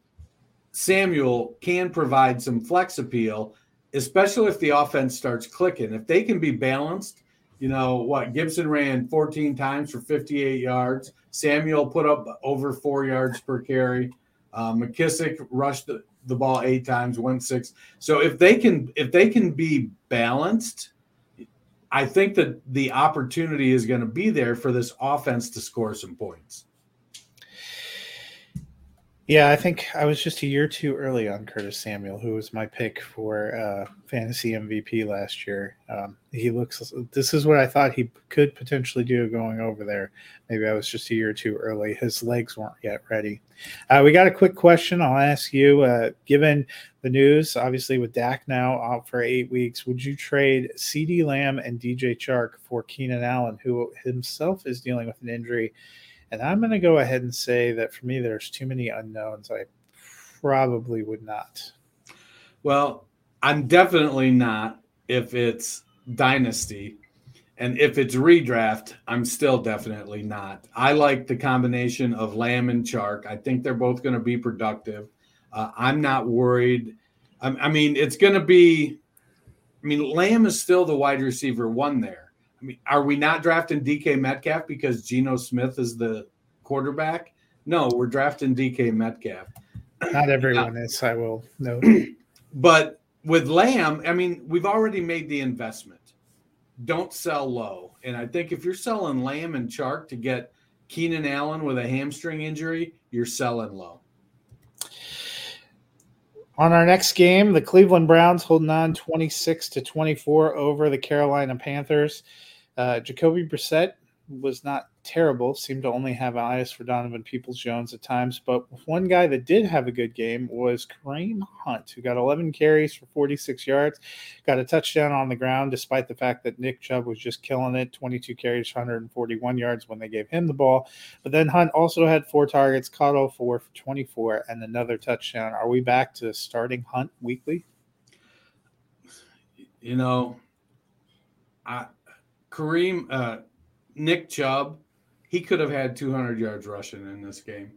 [SPEAKER 2] Samuel can provide some flex appeal, especially if the offense starts clicking. If they can be balanced, you know what? Gibson ran 14 times for 58 yards. Samuel put up over four yards per carry. Uh, McKissic rushed the ball eight times, went six. So if they can if they can be balanced, I think that the opportunity is going to be there for this offense to score some points.
[SPEAKER 1] Yeah, I think I was just a year too early on Curtis Samuel, who was my pick for uh, fantasy MVP last year. Um, he looks. This is what I thought he could potentially do going over there. Maybe I was just a year too early. His legs weren't yet ready. Uh, we got a quick question. I'll ask you. Uh, given the news, obviously with Dak now out for eight weeks, would you trade CeeDee Lamb and DJ Chark for Keenan Allen, who himself is dealing with an injury? And I'm going to go ahead and say that for me, there's too many unknowns. I probably would not.
[SPEAKER 2] Well, I'm definitely not if it's dynasty. And if it's redraft, I'm still definitely not. I like the combination of Lamb and Chark. I think they're both going to be productive. Uh, I'm not worried. I, I mean, it's going to be. I mean, Lamb is still the wide receiver one there. I mean, are we not drafting DK Metcalf because Geno Smith is the quarterback? No, we're drafting DK Metcalf.
[SPEAKER 1] Not everyone is, I will note.
[SPEAKER 2] but with Lamb, I mean, we've already made the investment. Don't sell low. And I think if you're selling Lamb and Chark to get Keenan Allen with a hamstring injury, you're selling low.
[SPEAKER 1] On our next game, the Cleveland Browns holding on 26 to 24 over the Carolina Panthers. Uh, Jacoby Brissett was not terrible, seemed to only have eyes for Donovan Peoples Jones at times. But one guy that did have a good game was Kareem Hunt, who got 11 carries for 46 yards, got a touchdown on the ground, despite the fact that Nick Chubb was just killing it 22 carries, 141 yards when they gave him the ball. But then Hunt also had four targets, caught all four for 24, and another touchdown. Are we back to starting Hunt weekly?
[SPEAKER 2] You know, I Kareem, uh, Nick Chubb, he could have had 200 yards rushing in this game.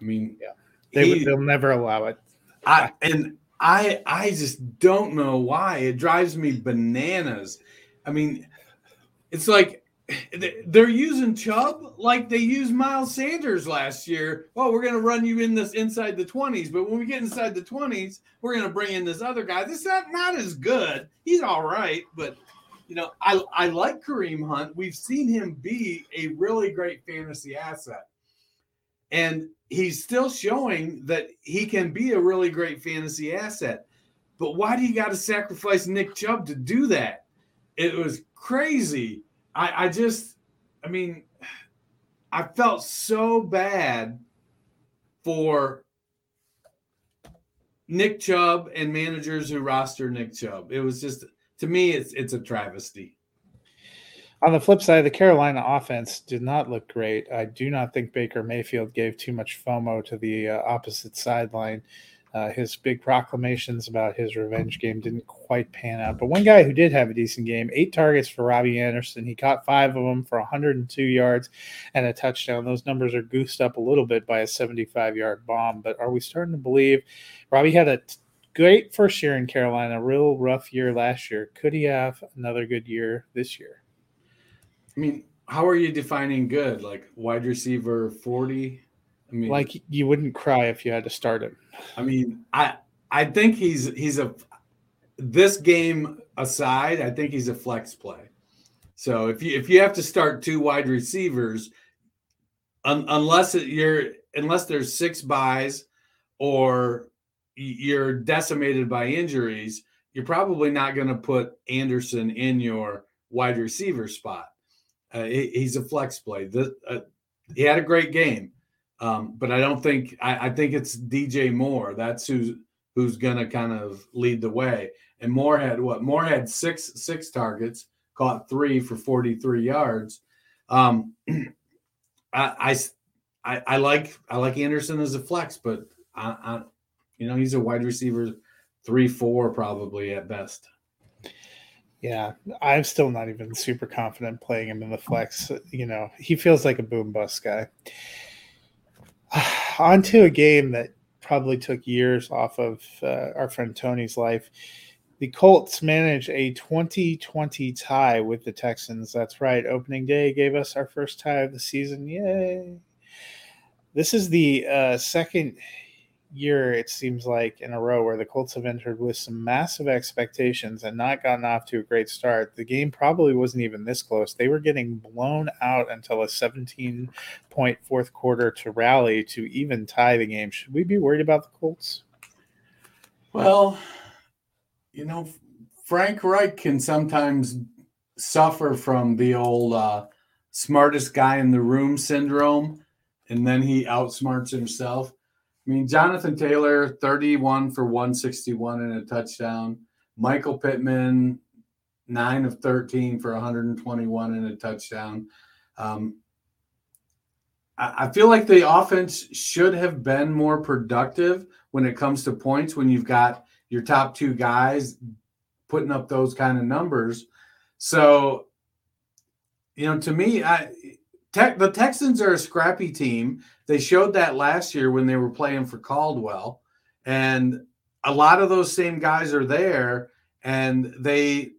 [SPEAKER 2] I mean,
[SPEAKER 1] yeah, they he, they'll never allow it.
[SPEAKER 2] I and I I just don't know why it drives me bananas. I mean, it's like they're using Chubb like they used Miles Sanders last year. Well, we're going to run you in this inside the 20s, but when we get inside the 20s, we're going to bring in this other guy. This is not, not as good. He's all right, but you know, I, I like Kareem Hunt. We've seen him be a really great fantasy asset. And he's still showing that he can be a really great fantasy asset. But why do you got to sacrifice Nick Chubb to do that? It was crazy. I, I just, I mean, I felt so bad for Nick Chubb and managers who roster Nick Chubb. It was just to me, it's it's a travesty.
[SPEAKER 1] On the flip side, the Carolina offense did not look great. I do not think Baker Mayfield gave too much FOMO to the uh, opposite sideline. Uh, his big proclamations about his revenge game didn't quite pan out. But one guy who did have a decent game, eight targets for Robbie Anderson. He caught five of them for 102 yards and a touchdown. Those numbers are goosed up a little bit by a 75 yard bomb. But are we starting to believe Robbie had a t- great first year in Carolina, real rough year last year. Could he have another good year this year?
[SPEAKER 2] I mean, how are you defining good? Like wide receiver 40?
[SPEAKER 1] I mean, like you wouldn't cry if you had to start him.
[SPEAKER 2] I mean, I I think he's he's a this game aside, I think he's a flex play. So if you if you have to start two wide receivers, un, unless it, you're unless there's six buys or you're decimated by injuries, you're probably not going to put Anderson in your wide receiver spot. Uh, he, he's a flex play. The, uh, he had a great game, um, but I don't think I, I, think it's DJ Moore. That's who's who's going to kind of lead the way. And Moore had what? Moore had six six targets, caught three for 43 yards. Um, I, I I like I like Anderson as a flex, but I, you know, he's a wide receiver three, four probably at best.
[SPEAKER 1] Yeah, I'm still not even super confident playing him in the flex. You know, he feels like a boom bust guy. On to a game that probably took years off of uh, our friend Tony's life. The Colts managed a 2020 tie with the Texans. That's right. Opening day gave us our first tie of the season. Yay. This is the uh, second year, it seems like, in a row where the Colts have entered with some massive expectations and not gotten off to a great start. The game probably wasn't even this close. They were getting blown out until a 17 point fourth quarter to rally to even tie the game. Should we be worried about the Colts?
[SPEAKER 2] Well, you know, Frank Reich can sometimes suffer from the old uh, smartest guy in the room syndrome, and then he outsmarts himself. I mean, Jonathan Taylor, 31 for 161 and a touchdown. Michael Pittman, 9 of 13 for 121 and a touchdown. Um, I, I feel like the offense should have been more productive when it comes to points when you've got your top two guys putting up those kind of numbers. So, you know, to me, I Tech, the Texans are a scrappy team. They showed that last year when they were playing for Caldwell, and a lot of those same guys are there, and they,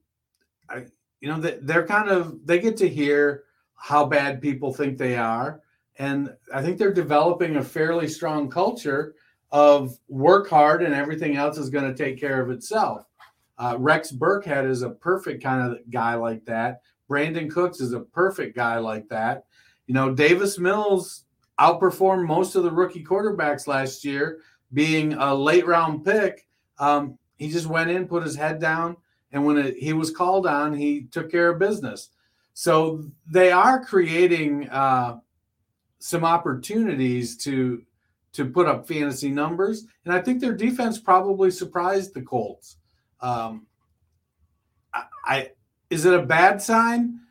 [SPEAKER 2] I, you know, they're kind of they get to hear how bad people think they are, and I think they're developing a fairly strong culture of work hard and everything else is going to take care of itself. Uh, Rex Burkhead is a perfect kind of guy like that. Brandin Cooks is a perfect guy like that. You know, Davis Mills outperformed most of the rookie quarterbacks last year, being a late round pick. Um, he just went in, put his head down, and when it, he was called on, he took care of business. So they are creating uh, some opportunities to to put up fantasy numbers, and I think their defense probably surprised the Colts. Um, I, I is it a bad sign?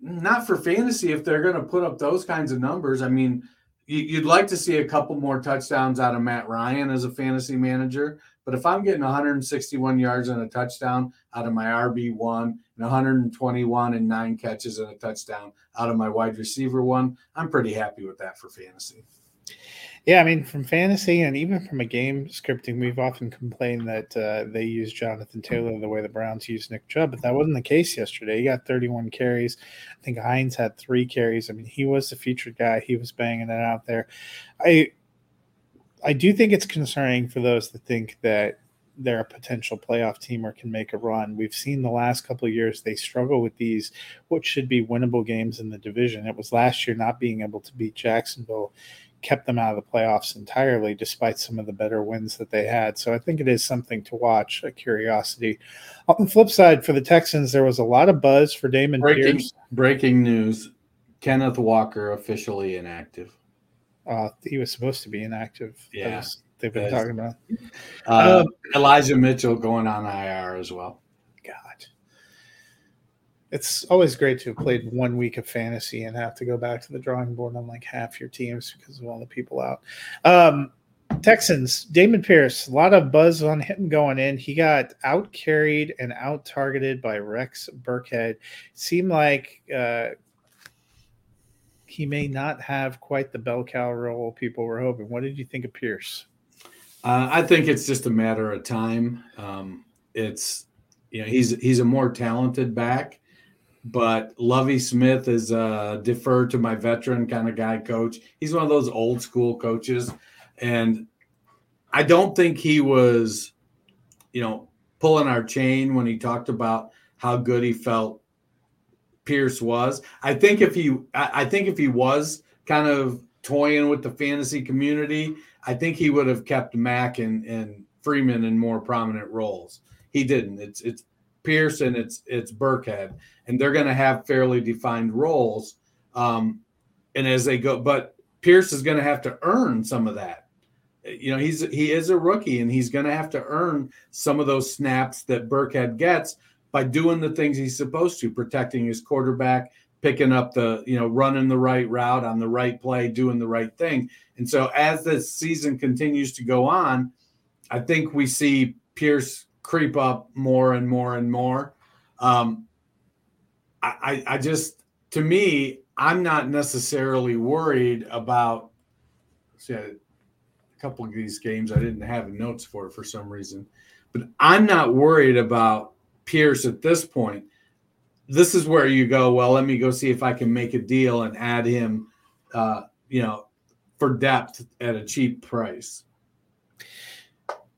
[SPEAKER 2] Not for fantasy if they're going to put up those kinds of numbers. I mean, you'd like to see a couple more touchdowns out of Matt Ryan as a fantasy manager. But if I'm getting 161 yards and a touchdown out of my RB1 and 121 and nine catches and a touchdown out of my wide receiver one, I'm pretty happy with that for fantasy.
[SPEAKER 1] Yeah, I mean, from fantasy and even from a game scripting, we've often complained that uh, they use Jonathan Taylor the way the Browns use Nick Chubb, but that wasn't the case yesterday. He got 31 carries. I think Hines had three carries. I mean, he was the featured guy. He was banging it out there. I, I do think it's concerning for those that think that they're a potential playoff team or can make a run. We've seen the last couple of years they struggle with these what should be winnable games in the division. It was last year not being able to beat Jacksonville kept them out of the playoffs entirely, despite some of the better wins that they had. So I think it is something to watch, a curiosity. On the flip side, for the Texans, there was a lot of buzz for Dameon
[SPEAKER 2] breaking,
[SPEAKER 1] Pierce.
[SPEAKER 2] Breaking news Kenneth Walker officially inactive.
[SPEAKER 1] Uh, he was supposed to be inactive.
[SPEAKER 2] Yeah.
[SPEAKER 1] They've been talking about.
[SPEAKER 2] Uh, um, Elijah Mitchell going on IR as well
[SPEAKER 1] it's always great to have played one week of fantasy and have to go back to the drawing board on like half your teams because of all the people out. Um, Texans, Dameon Pierce, a lot of buzz on him going in. He got out carried and out targeted by Rex Burkhead. Seemed like uh, he may not have quite the bell cow role people were hoping. What did you think of Pierce?
[SPEAKER 2] Uh, I think it's just a matter of time. Um, it's you know he's he's a more talented back but Lovie Smith is uh defer to my veteran kind of guy coach. He's one of those old school coaches. And I don't think he was, you know, pulling our chain when he talked about how good he felt Pierce was. I think if he I think if he was kind of toying with the fantasy community, I think he would have kept Mack and, and Freeman in more prominent roles. He didn't. It's it's Pierce and it's it's Burkhead and they're going to have fairly defined roles. Um, and as they go, but Pierce is going to have to earn some of that. You know, he's he is a rookie, and he's going to have to earn some of those snaps that Burkhead gets by doing the things he's supposed to, protecting his quarterback, picking up the, you know, running the right route on the right play, doing the right thing. And so as this season continues to go on, I think we see Pierce creep up more and more and more. Um, I, I just, to me, I'm not necessarily worried about. See, a couple of these games I didn't have notes for for some reason, but I'm not worried about Pierce at this point. This is where you go. Well, let me go see if I can make a deal and add him. Uh, you know, for depth at a cheap price.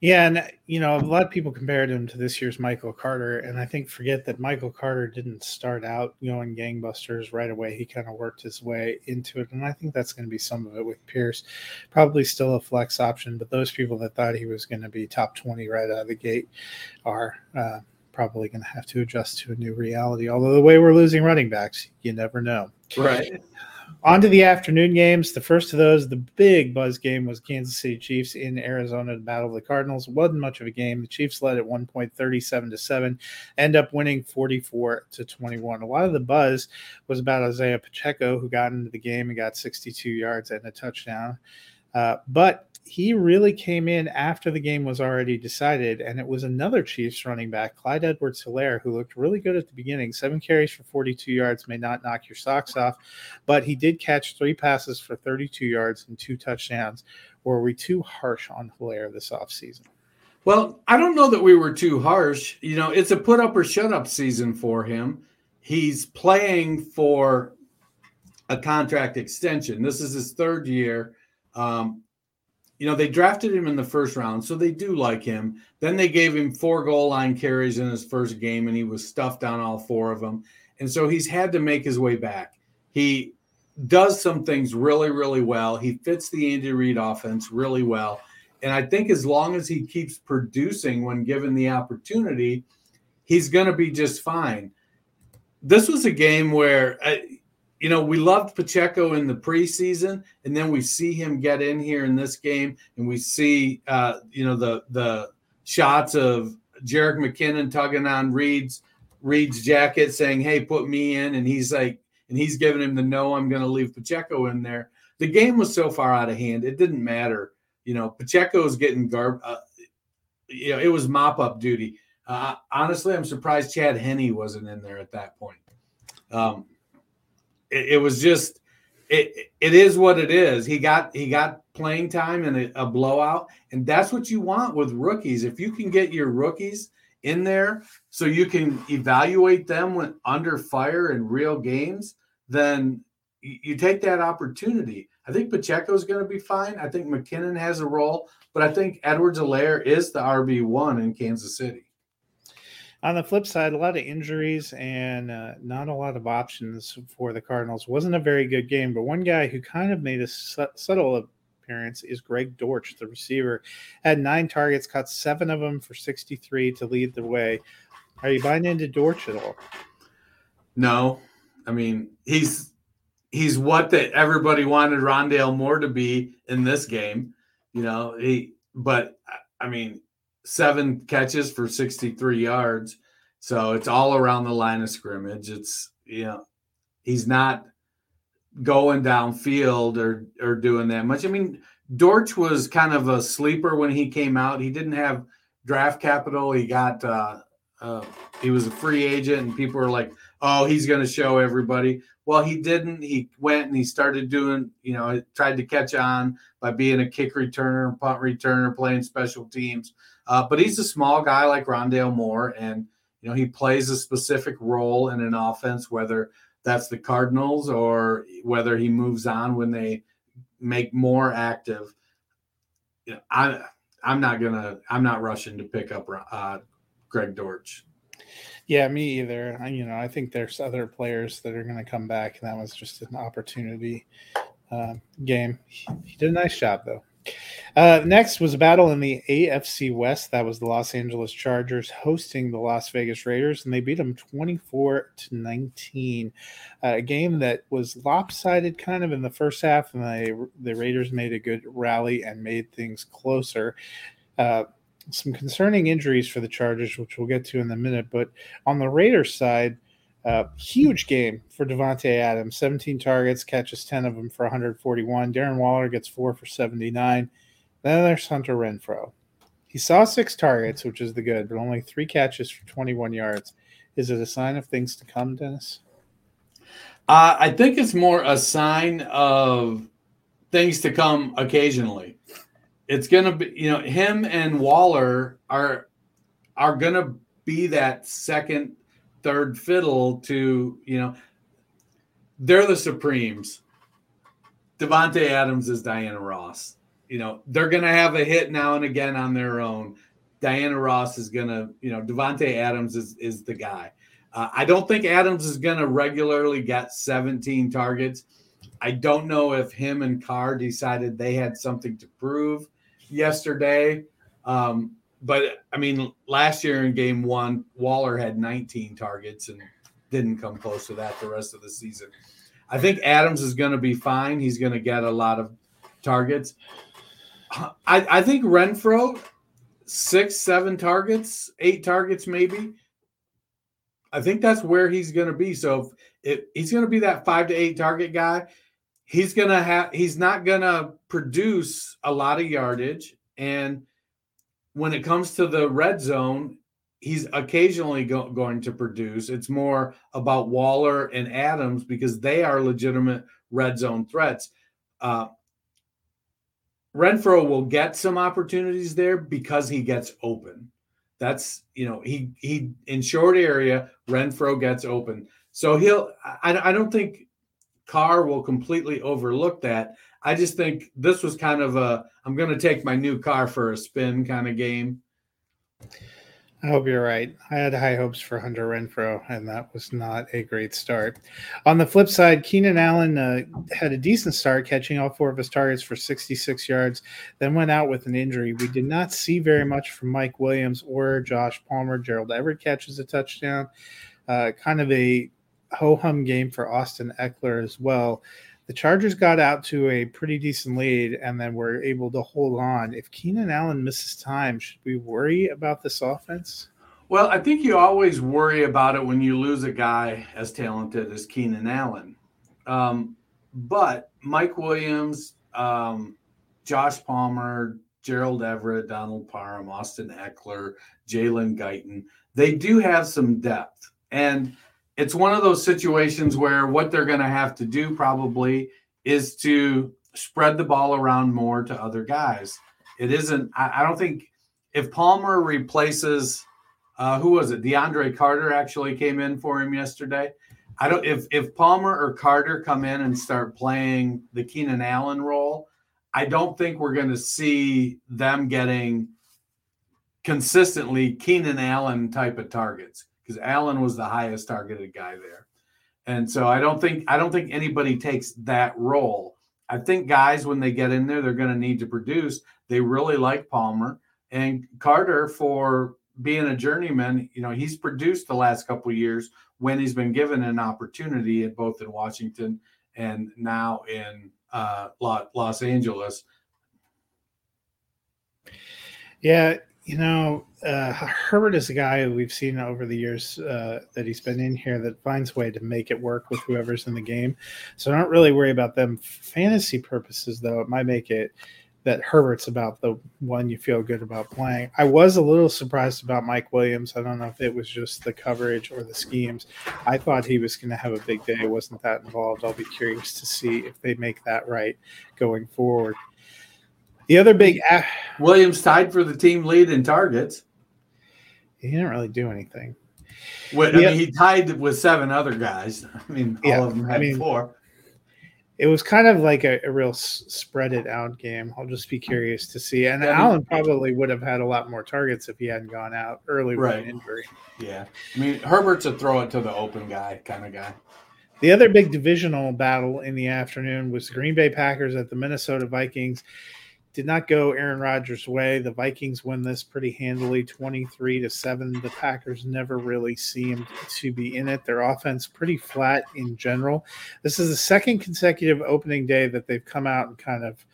[SPEAKER 1] Yeah, and you know, a lot of people compared him to this year's Michael Carter, and I think forget that Michael Carter didn't start out going gangbusters right away. He kind of worked his way into it, and I think that's going to be some of it with Pierce. Probably still a flex option, but those people that thought he was going to be top twenty right out of the gate are uh, probably going to have to adjust to a new reality. Although the way we're losing running backs, you never know.
[SPEAKER 2] Right.
[SPEAKER 1] On to the afternoon games. The first of those, the big buzz game, was Kansas City Chiefs in Arizona, the Battle of the Cardinals. wasn't much of a game. The Chiefs led at one point, thirty-seven to seven, end up winning forty-four to twenty-one. A lot of the buzz was about Isaiah Pacheco, who got into the game and got sixty-two yards and a touchdown. Uh, but he really came in after the game was already decided, and it was another Chiefs running back, Clyde Edwards Helaire, who looked really good at the beginning. Seven carries for 42 yards may not knock your socks off, but he did catch three passes for 32 yards and two touchdowns. Were we too harsh on Helaire this offseason?
[SPEAKER 2] Well, I don't know that we were too harsh. You know, it's a put up or shut up season for him. He's playing for a contract extension. This is his third year. Um, you know, they drafted him in the first round, so they do like him. Then they gave him four goal line carries in his first game, and he was stuffed on all four of them. And so he's had to make his way back. He does some things really, really well. He fits the Andy Reid offense really well. And I think as long as he keeps producing when given the opportunity, he's going to be just fine. This was a game where, uh, you know, we loved Pacheco in the preseason, and then we see him get in here in this game, and we see, uh, you know, the the shots of Jerick McKinnon tugging on Reid's Reid's jacket, saying, "Hey, put me in," and he's like, and he's giving him the no, I'm going to leave Pacheco in there. The game was so far out of hand, it didn't matter. You know, Pacheco Pacheco's getting garb. Uh, you know, it was mop up duty. Uh, honestly, I'm surprised Chad Henne wasn't in there at that point. Um, it, it was just it it is what it is. He got he got playing time in a, a, blowout, and that's what you want with rookies. If you can get your rookies in there, so you can evaluate them when under fire in real games, then you, you take that opportunity. I think Pacheco is going to be fine. I think McKinnon has a role, but I think Edwards Helaire is the RB one in Kansas City.
[SPEAKER 1] On the flip side, a lot of injuries and uh, not a lot of options for the Cardinals. Wasn't a very good game, but one guy who kind of made a su- subtle appearance is Greg Dortch, the receiver. Had nine targets, caught seven of them for 63 to lead the way. Are you buying into Dortch at all?
[SPEAKER 2] No, I mean he's he's what that everybody wanted Rondale Moore to be in this game. You know he, but I mean seven catches for 63 yards. So it's all around the line of scrimmage. It's, you know, he's not going downfield or or doing that much. I mean, Dortch was kind of a sleeper when he came out. He didn't have draft capital. He got uh, uh, he was a free agent, and people were like, "Oh, he's going to show everybody." Well, he didn't. He went and he started doing, you know, tried to catch on by being a kick returner, punt returner, playing special teams. Uh, but he's a small guy like Rondale Moore, and you know he plays a specific role in an offense, whether that's the Cardinals or whether he moves on when they make more active. You know, I I'm not gonna I'm not rushing to pick up uh, Greg Dortch.
[SPEAKER 1] Yeah, me either. I, you know, I think there's other players that are going to come back, and that was just an opportunity uh, game. He, he did a nice job, though. Uh, next was a battle in the AFC West. That was the Los Angeles Chargers hosting the Las Vegas Raiders, and they beat them 24 to 19. Uh, a game that was lopsided kind of in the first half, and the, the Raiders made a good rally and made things closer. Uh, some concerning injuries for the Chargers, which we'll get to in a minute. But on the Raiders side, uh, huge game for Davante Adams. 17 targets, catches 10 of them for 141. Darren Waller gets four for 79. Then there's Hunter Renfrow. He saw six targets, which is the good, but only three catches for 21 yards. Is it a sign of things to come, Dennis?
[SPEAKER 2] Uh, I think it's more a sign of things to come occasionally. It's gonna be, you know, him and Waller are are gonna be that second third fiddle to you know they're the supremes Davante Adams is Diana Ross. You know, they're going to have a hit now and again on their own. Diana Ross is going to, you know, Davante Adams is is the guy. Uh, I don't think Adams is going to regularly get 17 targets. I don't know if him and Carr decided they had something to prove yesterday. Um, but I mean, last year in game one, Waller had 19 targets and didn't come close to that the rest of the season. I think Adams is going to be fine. He's going to get a lot of targets. I, I think Renfrow, six, seven targets, eight targets, maybe. I think that's where he's going to be. So if, if he's going to be that five to eight target guy, he's going to have, he's not going to produce a lot of yardage. And when it comes to the red zone, he's occasionally go, going to produce. It's more about Waller and Adams because they are legitimate red zone threats. Uh, Renfrow will get some opportunities there because he gets open. That's you know he he in short area Renfrow gets open, so he'll. I, I don't think Carr will completely overlook that. I just think this was kind of a I'm going to take my new car for a spin kind of game.
[SPEAKER 1] I hope you're right. I had high hopes for Hunter Renfrow, and that was not a great start. On the flip side, Keenan Allen uh, had a decent start, catching all four of his targets for 66 yards, then went out with an injury. We did not see very much from Mike Williams or Josh Palmer. Gerald Everett catches a touchdown. Uh, kind of a ho hum game for Austin Ekeler as well the Chargers got out to a pretty decent lead and then were able to hold on. If Keenan Allen misses time, should we worry about this offense?
[SPEAKER 2] Well, I think you always worry about it when you lose a guy as talented as Keenan Allen. Um, but Mike Williams, um, Josh Palmer, Gerald Everett, Donald Parham, Austin Ekeler, Jalen Guyton, they do have some depth. And it's one of those situations where what they're going to have to do probably is to spread the ball around more to other guys. It isn't, I, I don't think if Palmer replaces, uh, who was it? DeAndre Carter actually came in for him yesterday. I don't, if, if Palmer or Carter come in and start playing the Keenan Allen role, I don't think we're going to see them getting consistently Keenan Allen type of targets because Allen was the highest targeted guy there. And so I don't think I don't think anybody takes that role. I think guys when they get in there, they're going to need to produce. They really like Palmer and Carter for being a journeyman. You know, he's produced the last couple years when he's been given an opportunity at both in Washington and now in uh, Los Angeles.
[SPEAKER 1] Yeah, you know, uh, Herbert is a guy we've seen over the years uh, that he's been in here that finds a way to make it work with whoever's in the game. So I don't really worry about them fantasy purposes, though. It might make it that Herbert's about the one you feel good about playing. I was a little surprised about Mike Williams. I don't know if it was just the coverage or the schemes. I thought he was going to have a big day. wasn't that involved. I'll be curious to see if they make that right going forward. The other big
[SPEAKER 2] Williams tied for the team lead in targets.
[SPEAKER 1] He didn't really do anything.
[SPEAKER 2] Well, I mean, he tied with seven other guys. I mean, all yeah, of them had I mean, four.
[SPEAKER 1] It was kind of like a, a, real spread it out game. I'll just be curious to see. And yeah, Allen I mean, probably would have had a lot more targets if he hadn't gone out early right. with an injury.
[SPEAKER 2] Yeah. I mean, Herbert's a throw it to the open guy kind of guy.
[SPEAKER 1] The other big divisional battle in the afternoon was the Green Bay Packers at the Minnesota Vikings did not go Aaron Rodgers' way. The Vikings win this pretty handily, 23 to 7. The Packers never really seemed to be in it. Their offense pretty flat in general. This is the second consecutive opening day that they've come out and kind of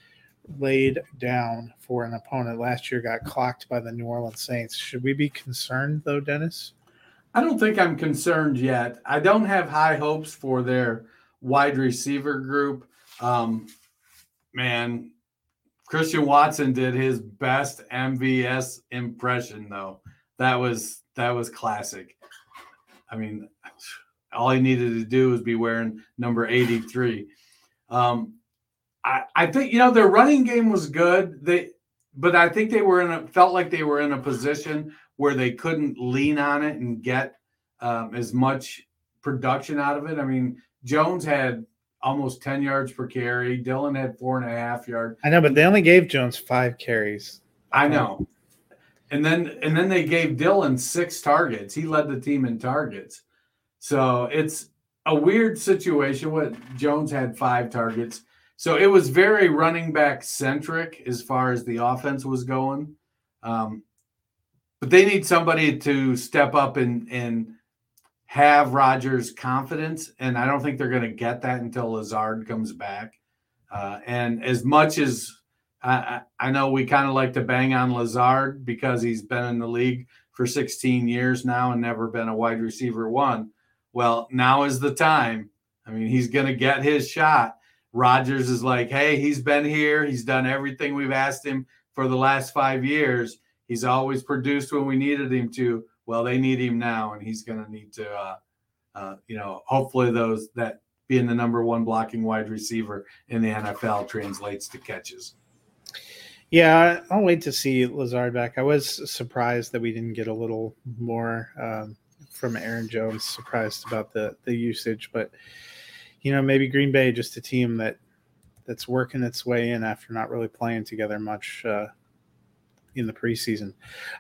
[SPEAKER 1] laid down for an opponent. Last year got clocked by the New Orleans Saints. Should we be concerned though, Dennis?
[SPEAKER 2] I don't think I'm concerned yet. I don't have high hopes for their wide receiver group. Um, man, Christian Watson did his best MVS impression though. That was that was classic. I mean, all he needed to do was be wearing number 83. Um, I, I think you know their running game was good. They but I think they were in a felt like they were in a position where they couldn't lean on it and get um, as much production out of it. I mean, Jones had almost 10 yards per carry. Dillon had four and a half yards.
[SPEAKER 1] I know, but they only gave Jones five carries.
[SPEAKER 2] I know. And then and then they gave Dillon six targets. He led the team in targets. So it's a weird situation. What Jones had five targets. So it was very running back centric as far as the offense was going. Um, but they need somebody to step up and and have Rodgers' confidence, and I don't think they're going to get that until Lazard comes back. Uh, and as much as I, I know we kind of like to bang on Lazard because he's been in the league for 16 years now and never been a wide receiver one. Well, now is the time. I mean, he's going to get his shot. Rodgers is like, hey, he's been here. He's done everything we've asked him for the last five years. He's always produced when we needed him to. Well, they need him now, and he's going to need to, uh, uh, you know, hopefully those that being the number one blocking wide receiver in the NFL translates to catches.
[SPEAKER 1] Yeah, I'll wait to see Lazard back. I was surprised that we didn't get a little more um, from Aaron Jones. Surprised about the the usage, but you know, maybe Green Bay just a team that that's working its way in after not really playing together much uh, in the preseason.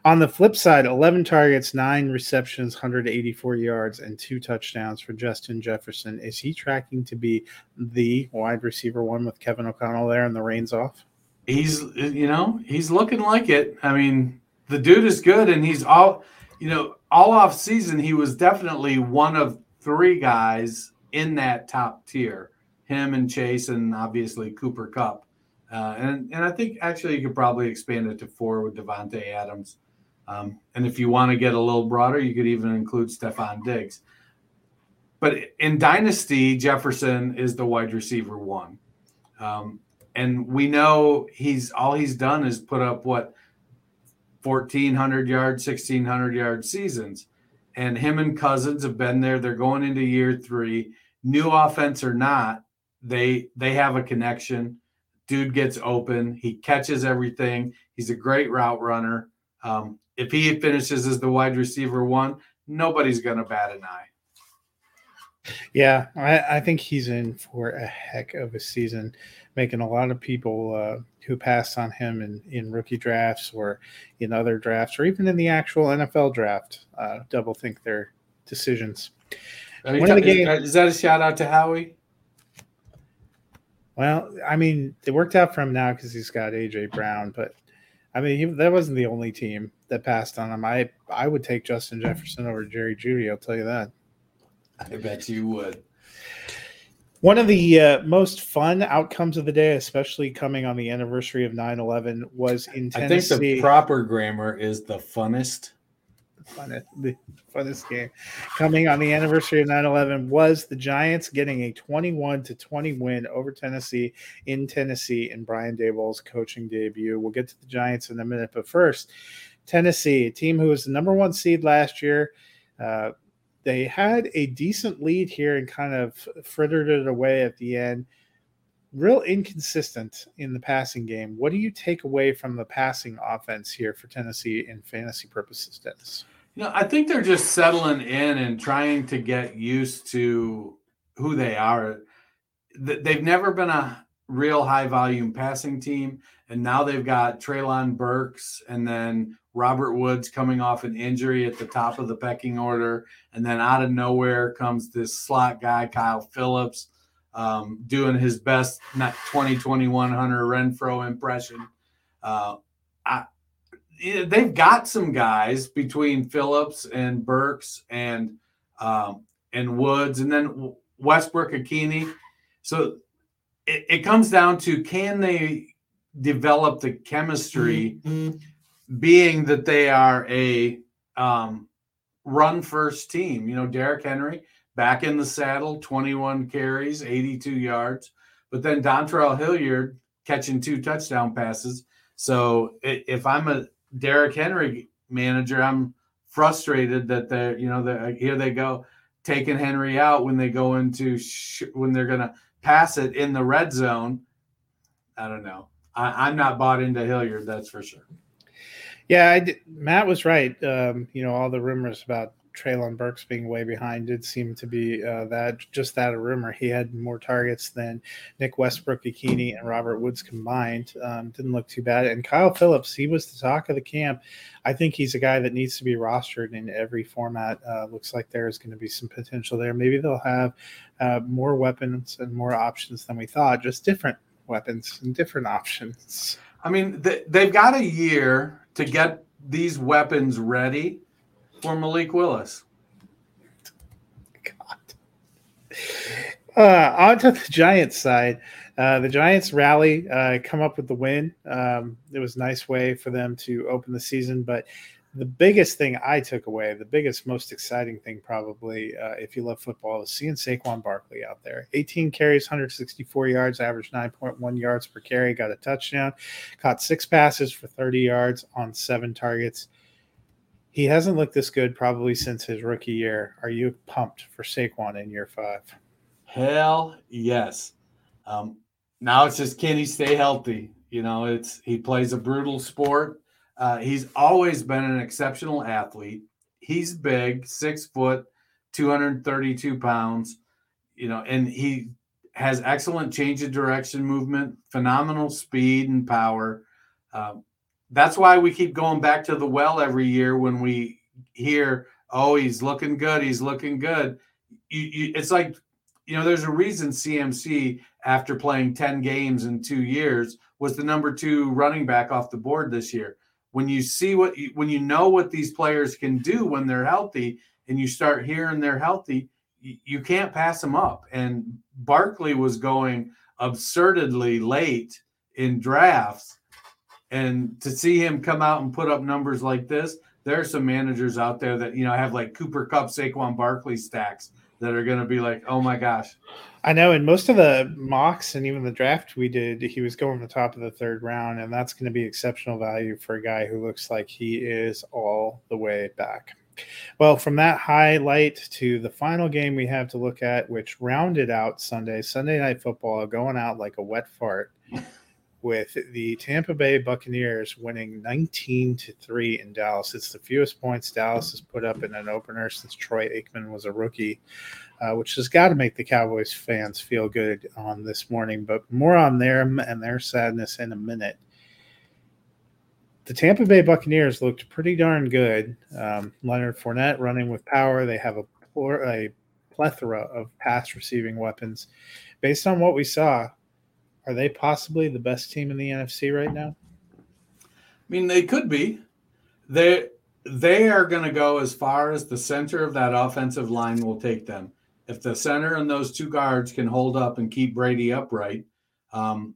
[SPEAKER 1] On the flip side, 11 targets, nine receptions, 184 yards, and two touchdowns for Justin Jefferson. Is he tracking to be the wide receiver one with Kevin O'Connell there and the reins off?
[SPEAKER 2] He's, you know, he's looking like it. I mean, the dude is good, and he's all, you know, all off season, he was definitely one of three guys in that top tier. Him and Chase, and obviously Cooper Kupp. Uh, and and I think actually you could probably expand it to four with Davante Adams. Um, and if you want to get a little broader, you could even include Stefon Diggs. But in Dynasty, Jefferson is the wide receiver one. Um, and we know he's all he's done is put up what 1400 yard 1600 yard seasons and him and cousins have been there they're going into year three new offense or not they they have a connection dude gets open he catches everything he's a great route runner um, if he finishes as the wide receiver one nobody's going to bat an eye
[SPEAKER 1] yeah, I, I, think he's in for a heck of a season, making a lot of people uh, who passed on him in, in rookie drafts or in other drafts or even in the actual NFL draft uh, double think their decisions.
[SPEAKER 2] One of the games, is that a shout out to Howie?
[SPEAKER 1] Well, I mean, it worked out for him now because he's got AJ Brown, but I mean, he, that wasn't the only team that passed on him. I I would take Justin Jefferson over Jerry Jeudy. I'll tell you that.
[SPEAKER 2] I bet you would.
[SPEAKER 1] One of the uh, most fun outcomes of the day, especially coming on the anniversary of 9 11, was in Tennessee.
[SPEAKER 2] I think the proper grammar is the funnest.
[SPEAKER 1] Funnest, the funnest game coming on the anniversary of 9 11 was the Giants getting a 21 to 20 win over Tennessee in Tennessee in Brian Daboll's coaching debut. We'll get to the Giants in a minute, but first, Tennessee, a team who was the number one seed last year. Uh, they had a decent lead here and kind of frittered it away at the end. Real inconsistent in the passing game. What do you take away from the passing offense here for Tennessee in fantasy purposes, Dennis?
[SPEAKER 2] Know, I think they're just settling in and trying to get used to who they are. They've never been a real high volume passing team, and now they've got Treylon Burks and then Robert Woods coming off an injury at the top of the pecking order. And then out of nowhere comes this slot guy, Kyle Philips, um, doing his best 2021 Hunter Renfrow impression. Uh, I, they've got some guys between Philips and Burks and um, and Woods, and then Westbrook-Ikhine. So it, it, comes down to can they develop the chemistry mm-hmm being that they are a um, run first team. You know, Derrick Henry back in the saddle, 21 carries, 82 yards. But then Dontrell Hilliard catching two touchdown passes. So if I'm a Derrick Henry manager, I'm frustrated that they're, you know, they're, here they go taking Henry out when they go into sh- when they're to pass it in the red zone. I don't know. I, I'm not bought into Hilliard, that's for sure.
[SPEAKER 1] Yeah, Matt was right. Um, you know, all the rumors about Treylon Burks being way behind did seem to be uh, that just that a rumor. He had more targets than Nick Westbrook, Ikhine, and Robert Woods combined. Um, didn't look too bad. And Kyle Philips, he was the talk of the camp. I think he's a guy that needs to be rostered in every format. Uh, looks like there's going to be some potential there. Maybe they'll have uh, more weapons and more options than we thought, just different weapons and different options.
[SPEAKER 2] I mean, they, they've got a year to get these weapons ready for Malik Willis.
[SPEAKER 1] God. Uh, on to the Giants side. Uh, the Giants rally, uh, come up with the win. Um, it was a nice way for them to open the season. But the biggest thing I took away, the biggest, most exciting thing, probably, uh, if you love football, is seeing Saquon Barkley out there. 18 carries, 164 yards, average 9.1 yards per carry, got a touchdown, caught six passes for 30 yards on seven targets he hasn't looked this good probably since his rookie year. Are you pumped for Saquon in year five?
[SPEAKER 2] Hell yes. Um, now it's just can he stay healthy? You know, it's he plays a brutal sport. Uh, he's always been an exceptional athlete. He's big, six foot, 232 pounds, you know, and he has excellent change of direction movement, phenomenal speed and power. Um, that's why we keep going back to the well every year when we hear, "Oh, he's looking good. He's looking good." You, you, it's like, you know, there's a reason CMC, after playing ten games in two years, was the number two running back off the board this year. When you see what, you, when you know what these players can do when they're healthy, and you start hearing they're healthy, you, you can't pass them up. And Barkley was going absurdly late in drafts and to see him come out and put up numbers like this, there are some managers out there that you know have like Cooper Kupp, Saquon Barkley stacks that are going to be like, oh my gosh.
[SPEAKER 1] I know. In most of the mocks and even the draft we did, he was going the top of the third round, and that's going to be exceptional value for a guy who looks like he is all the way back. Well, from that highlight to the final game we have to look at, which rounded out Sunday, Sunday night football, going out like a wet fart with the Tampa Bay Buccaneers winning 19 to 3 in Dallas. It's the fewest points Dallas has put up in an opener since Troy Aikman was a rookie, uh, which has got to make the Cowboys fans feel good on this morning. But more on them and their sadness in a minute. The Tampa Bay Buccaneers looked pretty darn good. Um, Leonard Fournette running with power. They have a, a plethora of pass receiving weapons. Based on what we saw, are they possibly the best team in the NFC right now?
[SPEAKER 2] I mean, they could be. They they are going to go as far as the center of that offensive line will take them. If the center and those two guards can hold up and keep Brady upright, um,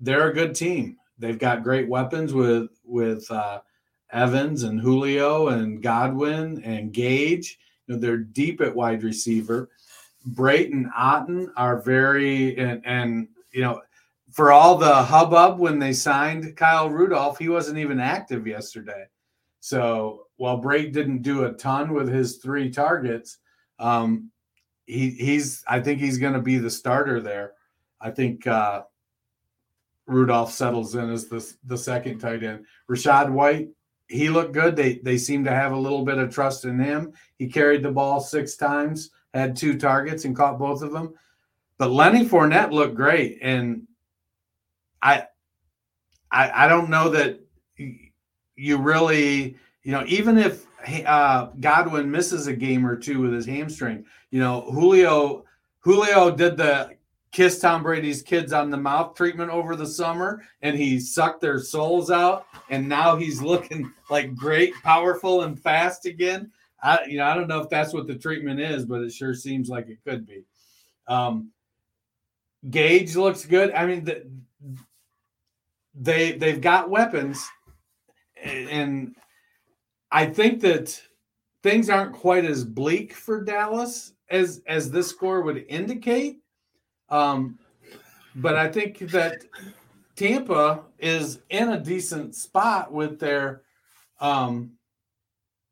[SPEAKER 2] they're a good team. They've got great weapons with with uh, Evans and Julio and Godwin and Gage. You know, they're deep at wide receiver. Brayton Otton are very and and you know, for all the hubbub when they signed Kyle Rudolph, he wasn't even active yesterday. So while Brate didn't do a ton with his three targets, um, he he's I think he's going to be the starter there. I think uh, Rudolph settles in as the the second tight end. Rachaad White, he looked good. They they seem to have a little bit of trust in him. He carried the ball six times, had two targets, and caught both of them. But Lenny Fournette looked great, and I, I, I don't know that you really, you know, even if uh, Godwin misses a game or two with his hamstring, you know, Julio, Julio did the kiss Tom Brady's kids on the mouth treatment over the summer, and he sucked their souls out, and now he's looking like great, powerful, and fast again. I, you know, I don't know if that's what the treatment is, but it sure seems like it could be. Um, Gage looks good. I mean, the, they they've got weapons, and I think that things aren't quite as bleak for Dallas as as this score would indicate. Um, but I think that Tampa is in a decent spot with their um,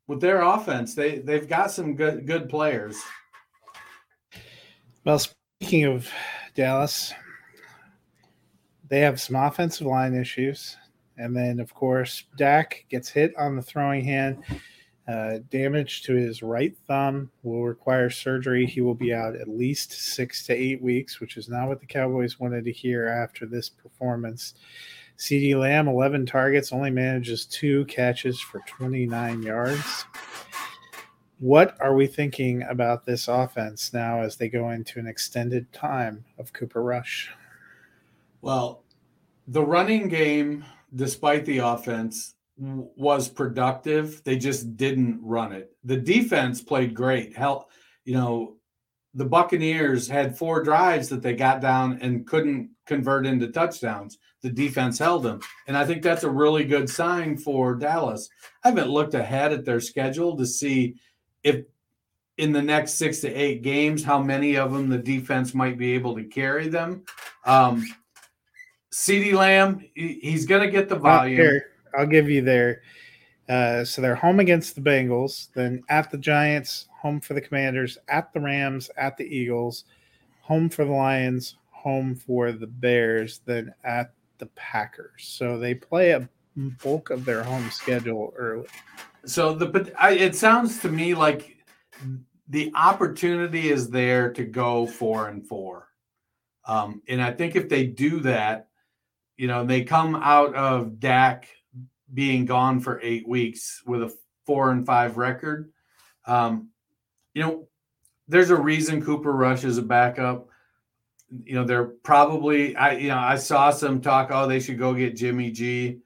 [SPEAKER 2] with their offense. They they've got some good good players.
[SPEAKER 1] Well, speaking of Dallas. They have some offensive line issues. And then, of course, Dak gets hit on the throwing hand. Uh, damage to his right thumb will require surgery. He will be out at least six to eight weeks, which is not what the Cowboys wanted to hear after this performance. CeeDee Lamb, 11 targets, only manages two catches for 29 yards. What are we thinking about this offense now as they go into an extended time of Cooper Rush?
[SPEAKER 2] Well, the running game, despite the offense, was productive. They just didn't run it. The defense played great. Hell, you know, the Buccaneers had four drives that they got down and couldn't convert into touchdowns. The defense held them. And I think that's a really good sign for Dallas. I haven't looked ahead at their schedule to see if in the next six to eight games, how many of them the defense might be able to carry them. Um, CeeDee Lamb, he's going to get the volume. Here,
[SPEAKER 1] I'll give you there. Uh, so they're home against the Bengals, then at the Giants, home for the Commanders, at the Rams, at the Eagles, home for the Lions, home for the Bears, then at the Packers. So they play a bulk of their home schedule early.
[SPEAKER 2] So the but it sounds to me like the opportunity is there to go four and four, um, and I think if they do that, you know, they come out of Dak being gone for eight weeks with a four and five record. Um, you know, there's a reason Cooper Rush is a backup. You know, they're probably I you know I saw some talk. Oh, they should go get Jimmy G.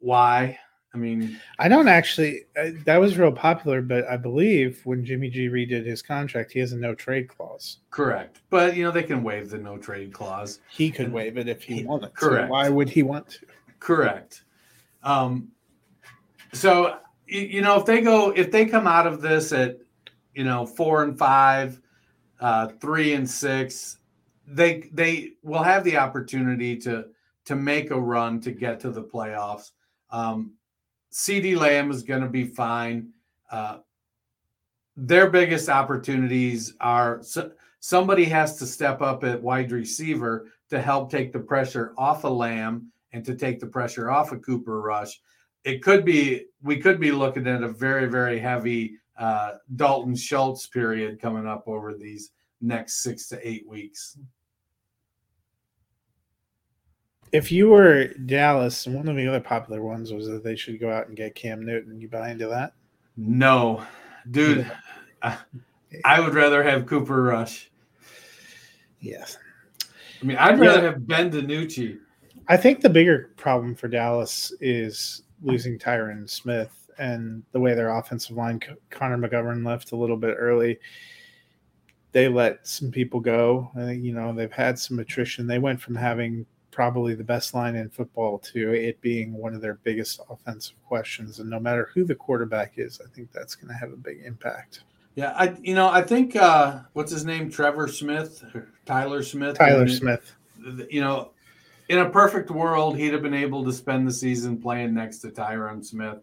[SPEAKER 2] Why? I mean,
[SPEAKER 1] I don't actually. Uh, that was real popular, but I believe when Jimmy G redid his contract, he has a no trade clause.
[SPEAKER 2] Correct, but you know they can waive the no trade clause.
[SPEAKER 1] He could and, waive it if he, he wanted.
[SPEAKER 2] Correct.
[SPEAKER 1] So why would he want to?
[SPEAKER 2] Correct. Um, so you know if they go if they come out of this at you know four and five, uh, three and six, they they will have the opportunity to to make a run to get to the playoffs. Um, CeeDee Lamb is going to be fine. Uh, their biggest opportunities are so, somebody has to step up at wide receiver to help take the pressure off of Lamb and to take the pressure off of Cooper Rush. It could be we could be looking at a very very heavy uh, Dalton Schultz period coming up over these next six to eight weeks
[SPEAKER 1] if you were Dallas, and one of the other popular ones was that they should go out and get Cam Newton. You buy into that?
[SPEAKER 2] No, dude. I, I would rather have Cooper Rush.
[SPEAKER 1] Yes.
[SPEAKER 2] I mean, I'd rather yeah. have Ben DiNucci.
[SPEAKER 1] I think the bigger problem for Dallas is losing Tyron Smith and the way their offensive line, Connor McGovern left a little bit early. They let some people go. Uh, you know, they've had some attrition. They went from having probably the best line in football to it being one of their biggest offensive questions. And no matter who the quarterback is, I think that's going to have a big impact.
[SPEAKER 2] Yeah, I you know I think uh, what's his name, Trevor Smith, Tyler Smith.
[SPEAKER 1] Tyler Smith.
[SPEAKER 2] You know, in a perfect world, he'd have been able to spend the season playing next to Tyron Smith.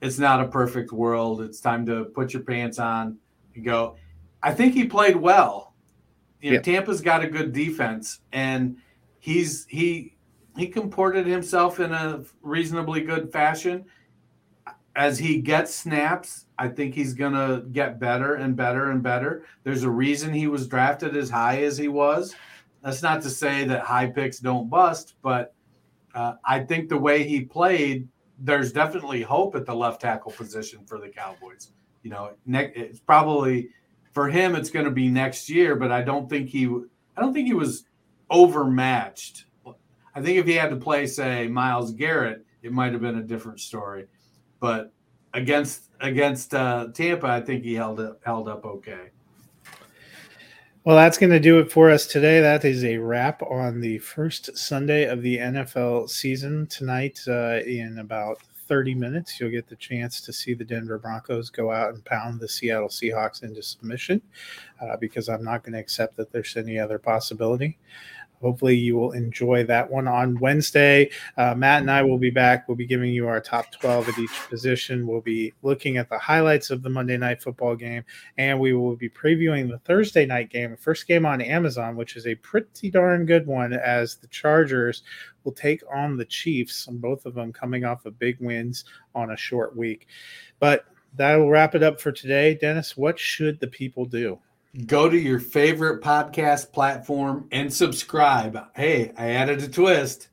[SPEAKER 2] It's not a perfect world. It's time to put your pants on and go. I think he played well. You know, yeah. Tampa's got a good defense, and he's he he comported himself in a reasonably good fashion. As he gets snaps, I think he's gonna get better and better and better. There's a reason he was drafted as high as he was. That's not to say that high picks don't bust, but uh, I think the way he played, there's definitely hope at the left tackle position for the Cowboys. You know, ne- it's probably for him it's going to be next year, but I don't think he I don't think he was overmatched. I think if he had to play, say, Myles Garrett, it might have been a different story. But against against uh, Tampa, I think he held up held up okay.
[SPEAKER 1] Well, that's going to do it for us today. That is a wrap on the first Sunday of the NFL season. Tonight, uh, in about 30 minutes, you'll get the chance to see the Denver Broncos go out and pound the Seattle Seahawks into submission uh, because I'm not going to accept that there's any other possibility. Hopefully, you will enjoy that one on Wednesday. Uh, Matt and I will be back. We'll be giving you our top 12 at each position. We'll be looking at the highlights of the Monday night football game, and we will be previewing the Thursday night game, first game on Amazon, which is a pretty darn good one, as the Chargers will take on the Chiefs, and both of them coming off of big wins on a short week. But that will wrap it up for today. Dennis, what should the people do?
[SPEAKER 2] go to your favorite podcast platform and subscribe. Hey, I added a twist.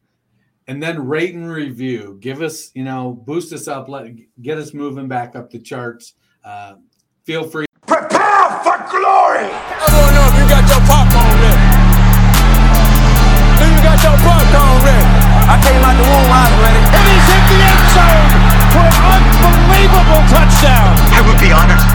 [SPEAKER 2] And then rate and review. Give us, you know, boost us up, let, get us moving back up the charts. Uh, feel free.
[SPEAKER 4] Prepare for glory. I don't know if you got your popcorn ready. Do you got your popcorn ready. I came out the womb, I was ready. And he's hit the end zone for an unbelievable touchdown. I would be honored